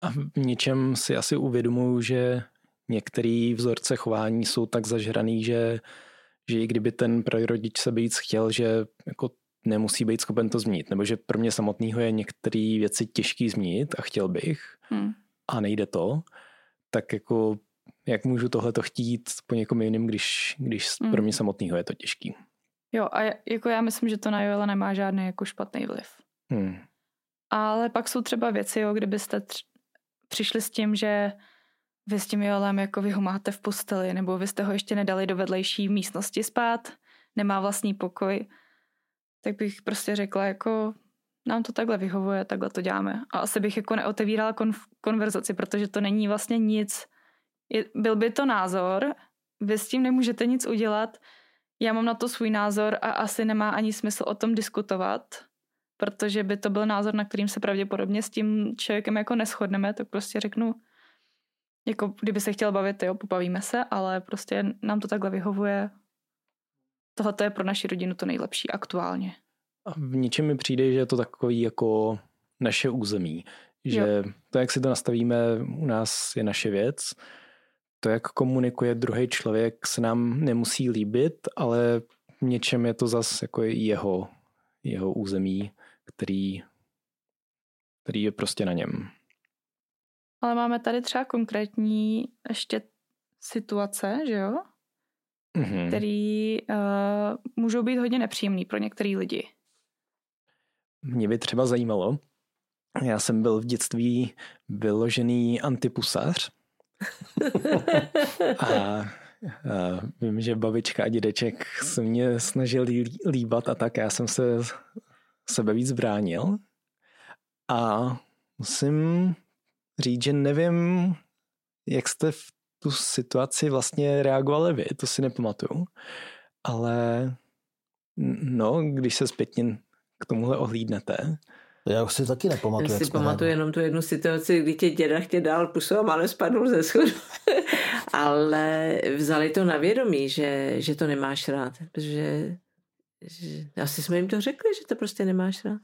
B: A v něčem si asi uvědomuju, že některé vzorce chování jsou tak zažraný, že, že i kdyby ten prarodič se být chtěl, že jako nemusí být schopen to změnit, nebo že pro mě samotného je některé věci těžký změnit a chtěl bych hmm. a nejde to, tak jako jak můžu tohle to chtít po někom jiným, když, když hmm. pro mě samotného je to těžký.
A: Jo a jako já myslím, že to na Joela nemá žádný jako špatný vliv. Hmm. Ale pak jsou třeba věci, jo, kdybyste tř- přišli s tím, že vy s tím Joelem jako vy ho máte v posteli, nebo vy jste ho ještě nedali do vedlejší místnosti spát, nemá vlastní pokoj, tak bych prostě řekla jako nám to takhle vyhovuje, takhle to děláme. A asi bych jako neotevírala konf- konverzaci, protože to není vlastně nic. Je, byl by to názor, vy s tím nemůžete nic udělat, já mám na to svůj názor a asi nemá ani smysl o tom diskutovat, protože by to byl názor, na kterým se pravděpodobně s tím člověkem jako neschodneme, tak prostě řeknu, jako kdyby se chtěl bavit, jo, pobavíme se, ale prostě nám to takhle vyhovuje, tohle je pro naši rodinu to nejlepší aktuálně.
B: A v ničem mi přijde, že je to takový jako naše území. Že jo. to, jak si to nastavíme, u nás je naše věc. To, jak komunikuje druhý člověk, se nám nemusí líbit, ale v něčem je to zas jako jeho, jeho území, který, který je prostě na něm.
A: Ale máme tady třeba konkrétní ještě situace, že jo? Mm-hmm. který uh, můžou být hodně nepříjemný pro některý lidi.
B: Mě by třeba zajímalo, já jsem byl v dětství vyložený antipusář. *laughs* a, a vím, že babička a dědeček se mě snažili líbat a tak já jsem se sebe víc bránil a musím říct, že nevím, jak jste v tu situaci vlastně reagovali vy, to si nepamatuju, ale no, když se zpětně k tomuhle ohlídnete,
C: já už si taky nepamatuju.
D: Já si pamatuju jenom tu jednu situaci, kdy tě děda chtěl dál pusu a malé spadnul ze schodu. *laughs* Ale vzali to na vědomí, že, že to nemáš rád. Protože že, asi jsme jim to řekli, že to prostě nemáš rád.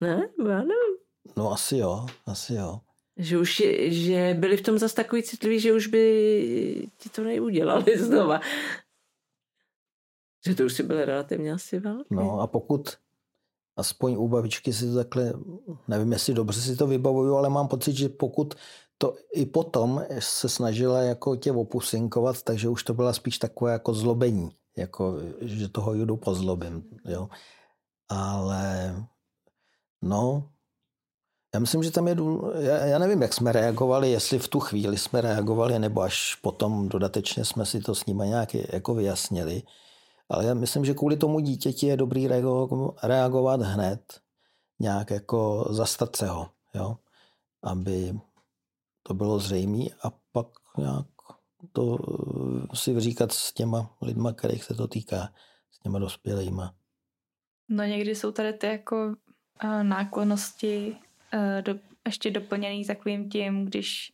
D: Ne? Já nevím.
C: No asi jo, asi jo.
D: Že už že byli v tom zase takový citliví, že už by ti to neudělali *laughs* znova. Že to už si byly relativně asi velké.
C: No a pokud aspoň u babičky si takhle, nevím, jestli dobře si to vybavuju, ale mám pocit, že pokud to i potom se snažila jako tě opusinkovat, takže už to byla spíš takové jako zlobení, jako, že toho judu pozlobím, jo. Ale no, já myslím, že tam je, já, já nevím, jak jsme reagovali, jestli v tu chvíli jsme reagovali, nebo až potom dodatečně jsme si to s nimi nějak jako vyjasnili. Ale já myslím, že kvůli tomu dítěti je dobrý reagovat hned, nějak jako zastat se ho, jo? aby to bylo zřejmé a pak nějak to eh, si říkat s těma lidma, kterých se to týká, s těma dospělýma.
A: No někdy jsou tady ty jako uh, náklonosti uh, do, ještě doplněný takovým tím, když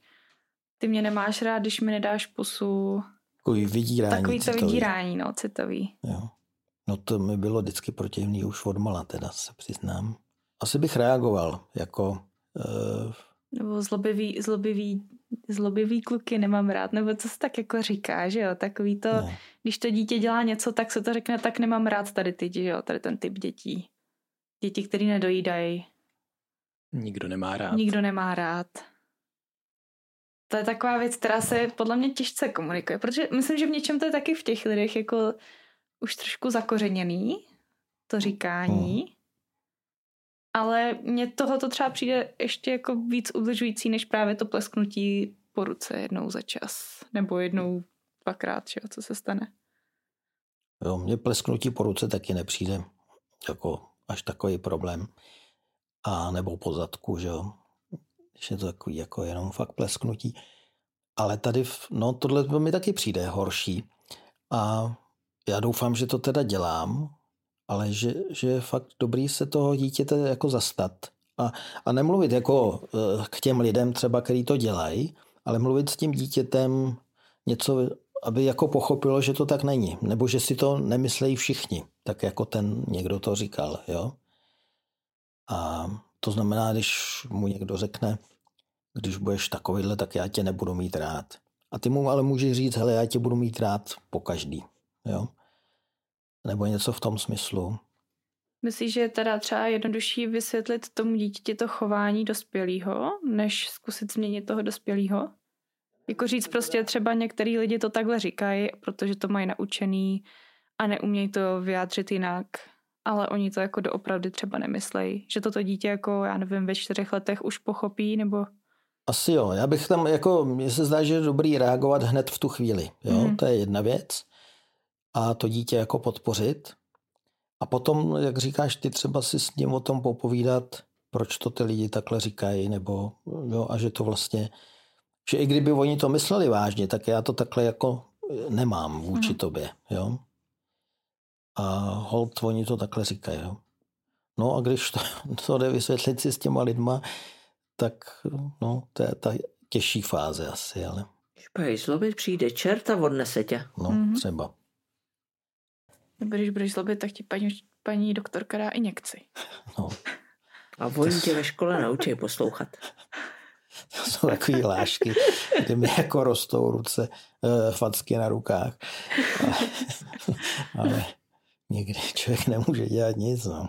A: ty mě nemáš rád, když mi nedáš pusu,
C: Takový vydírání
A: Takový to citový. vydírání, no, citový.
C: Jo. No to mi bylo vždycky protivný už od mala, teda se přiznám. Asi bych reagoval jako... Uh...
A: Nebo zlobivý, zlobivý, zlobivý kluky nemám rád, nebo co se tak jako říká, že jo, takový to, ne. když to dítě dělá něco, tak se to řekne, tak nemám rád tady ty, že jo, tady ten typ dětí. Děti, které nedojídají.
B: Nikdo nemá rád.
A: Nikdo nemá rád to je taková věc, která se podle mě těžce komunikuje, protože myslím, že v něčem to je taky v těch lidech jako už trošku zakořeněný, to říkání, hmm. ale mně toho to třeba přijde ještě jako víc udržující, než právě to plesknutí po ruce jednou za čas, nebo jednou dvakrát, že jo, co se stane.
C: Jo, mně plesknutí po ruce taky nepřijde jako až takový problém. A nebo po zadku, že jo když je to takový jako jenom fakt plesknutí. Ale tady, no tohle mi taky přijde horší. A já doufám, že to teda dělám, ale že, že je fakt dobrý se toho dítěte jako zastat. A, a nemluvit jako eh, k těm lidem třeba, který to dělají, ale mluvit s tím dítětem něco, aby jako pochopilo, že to tak není. Nebo že si to nemyslejí všichni, tak jako ten někdo to říkal, jo. A to znamená, když mu někdo řekne, když budeš takovýhle, tak já tě nebudu mít rád. A ty mu ale můžeš říct, hele, já tě budu mít rád po každý. Jo? Nebo něco v tom smyslu.
A: Myslíš, že je teda třeba jednodušší vysvětlit tomu dítěti to chování dospělého, než zkusit změnit toho dospělého? Jako říct prostě třeba některý lidi to takhle říkají, protože to mají naučený a neumějí to vyjádřit jinak ale oni to jako doopravdy třeba nemyslejí. Že toto dítě jako, já nevím, ve čtyřech letech už pochopí, nebo...
C: Asi jo. Já bych tam, jako, mně se zdá, že je dobrý reagovat hned v tu chvíli. Jo? Mm. To je jedna věc. A to dítě jako podpořit. A potom, jak říkáš, ty třeba si s ním o tom popovídat, proč to ty lidi takhle říkají, nebo jo, a že to vlastně, že i kdyby oni to mysleli vážně, tak já to takhle jako nemám vůči mm. tobě, jo. A hold, oni to takhle říkají, jo. No a když to, *laughs* to jde vysvětlit si s těma lidma, tak no, to je ta těžší fáze asi, ale...
D: Když zlobit, přijde čert a odnese tě.
C: No, mm-hmm. třeba.
A: Nebo když budeš zlobit, tak ti paní, paní doktorka dá injekci. *laughs*
C: No.
D: A oni tě ve škole naučí poslouchat. *laughs*
C: To jsou takové lášky, kde mi jako rostou ruce, uh, facky na rukách. Ale, ale někdy *laughs* člověk nemůže dělat nic. No.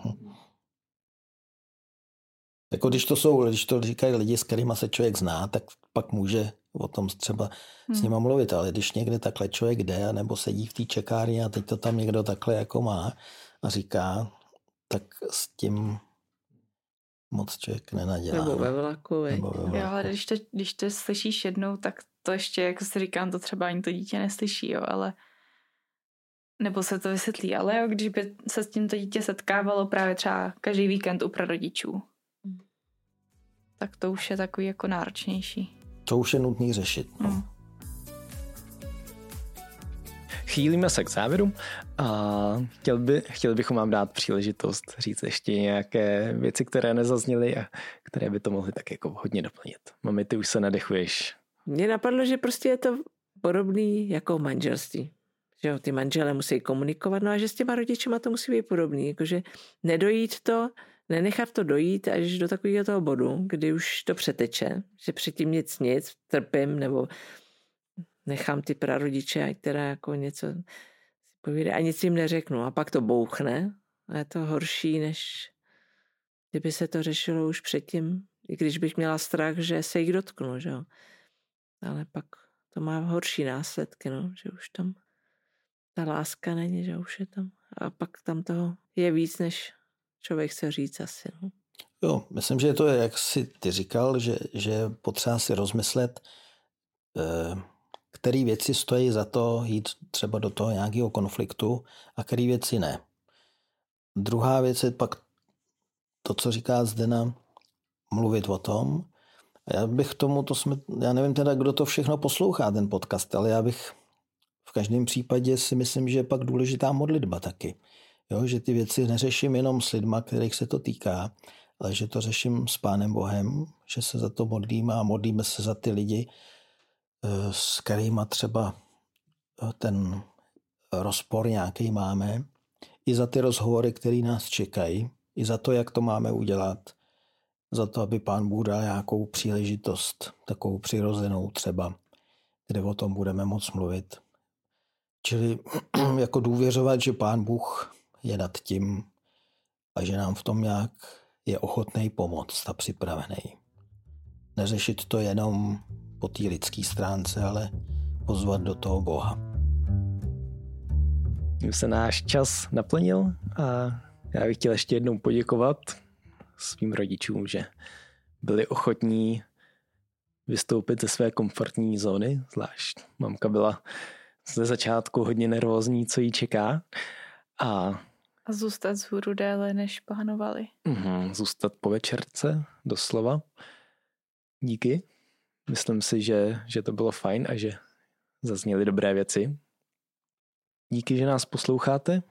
C: Jako když to jsou, když to říkají lidi, s kterými se člověk zná, tak pak může o tom třeba hmm. s nima mluvit, ale když někde takhle člověk jde, nebo sedí v té čekárně a teď to tam někdo takhle jako má a říká, tak s tím moc člověk nenadělá.
D: Nebo ve vlaku,
C: Nebo ve vlaku.
A: Jo, ale když to, když to slyšíš jednou, tak to ještě, jako si říkám, to třeba ani to dítě neslyší, jo, ale nebo se to vysvětlí, ale jo, když by se s tímto dítě setkávalo právě třeba každý víkend u prarodičů, tak to už je takový jako náročnější.
C: To už je nutný řešit. No.
A: Mm.
B: Chýlíme se k závěru a chtěl, by, chtěl bychom vám dát příležitost říct ještě nějaké věci, které nezazněly a které by to mohly tak jako hodně doplnit. Mami, ty už se nadechuješ.
D: Mně napadlo, že prostě je to podobný jako manželství. Že jo, ty manžele musí komunikovat, no a že s těma rodičima to musí být podobný. Jakože nedojít to, nenechat to dojít až do takového toho bodu, kdy už to přeteče, že předtím nic nic, trpím nebo nechám ty prarodiče, ať teda jako něco si povíde a nic jim neřeknu. A pak to bouchne a je to horší, než kdyby se to řešilo už předtím, i když bych měla strach, že se jich dotknu, že jo. Ale pak to má horší následky, no, že už tam ta láska není, že už je tam. A pak tam toho je víc, než člověk chce říct asi. No.
C: Jo, myslím, že to je, jak jsi ty říkal, že, že potřeba si rozmyslet, eh, které věci stojí za to jít třeba do toho nějakého konfliktu a které věci ne. Druhá věc je pak to, co říká Zdena, mluvit o tom. Já bych tomu, to jsme, já nevím teda, kdo to všechno poslouchá, ten podcast, ale já bych každém případě si myslím, že je pak důležitá modlitba taky. Jo, že ty věci neřeším jenom s lidma, kterých se to týká, ale že to řeším s Pánem Bohem, že se za to modlíme a modlíme se za ty lidi, eh, s kterými třeba eh, ten rozpor nějaký máme, i za ty rozhovory, které nás čekají, i za to, jak to máme udělat, za to, aby pán Bůh dal nějakou příležitost, takovou přirozenou třeba, kde o tom budeme moc mluvit. Čili *clears throat* jako důvěřovat, že pán Bůh je nad tím a že nám v tom nějak je ochotný pomoct a připravený. Neřešit to jenom po té lidské stránce, ale pozvat do toho Boha.
B: Už se náš čas naplnil a já bych chtěl ještě jednou poděkovat svým rodičům, že byli ochotní vystoupit ze své komfortní zóny, zvlášť mamka byla ze začátku hodně nervózní, co jí čeká a
A: A zůstat zhůru déle, než plánovali.
B: mm, zůstat po večerce, doslova. Díky. Myslím si, že, že to bylo fajn a že zazněly dobré věci. Díky, že nás posloucháte.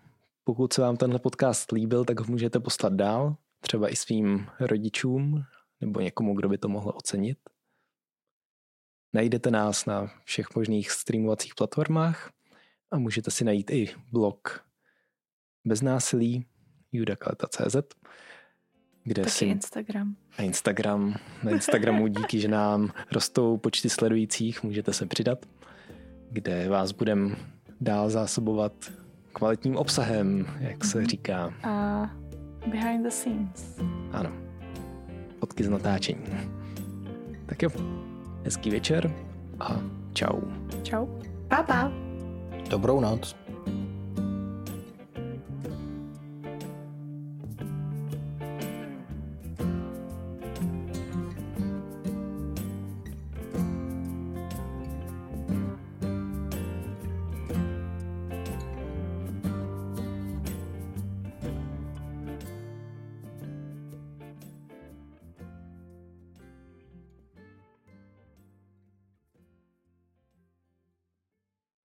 B: Pokud se vám tenhle podcast líbil, tak ho můžete poslat dál, třeba i svým rodičům nebo někomu, kdo by to mohl ocenit. Najdete nás na všech možných streamovacích platformách a můžete si najít i blog bez násilí judakaleta.cz kde
A: Taky
B: si
A: Instagram.
B: a Instagram. Na Instagramu díky, že nám rostou počty sledujících, můžete se přidat, kde vás budem dál zásobovat kvalitním obsahem, jak se říká.
A: A behind the scenes.
B: Ano. Fotky z natáčení. Tak jo, hezký večer a čau.
A: Čau. Pa, pa.
C: Dobrou noc.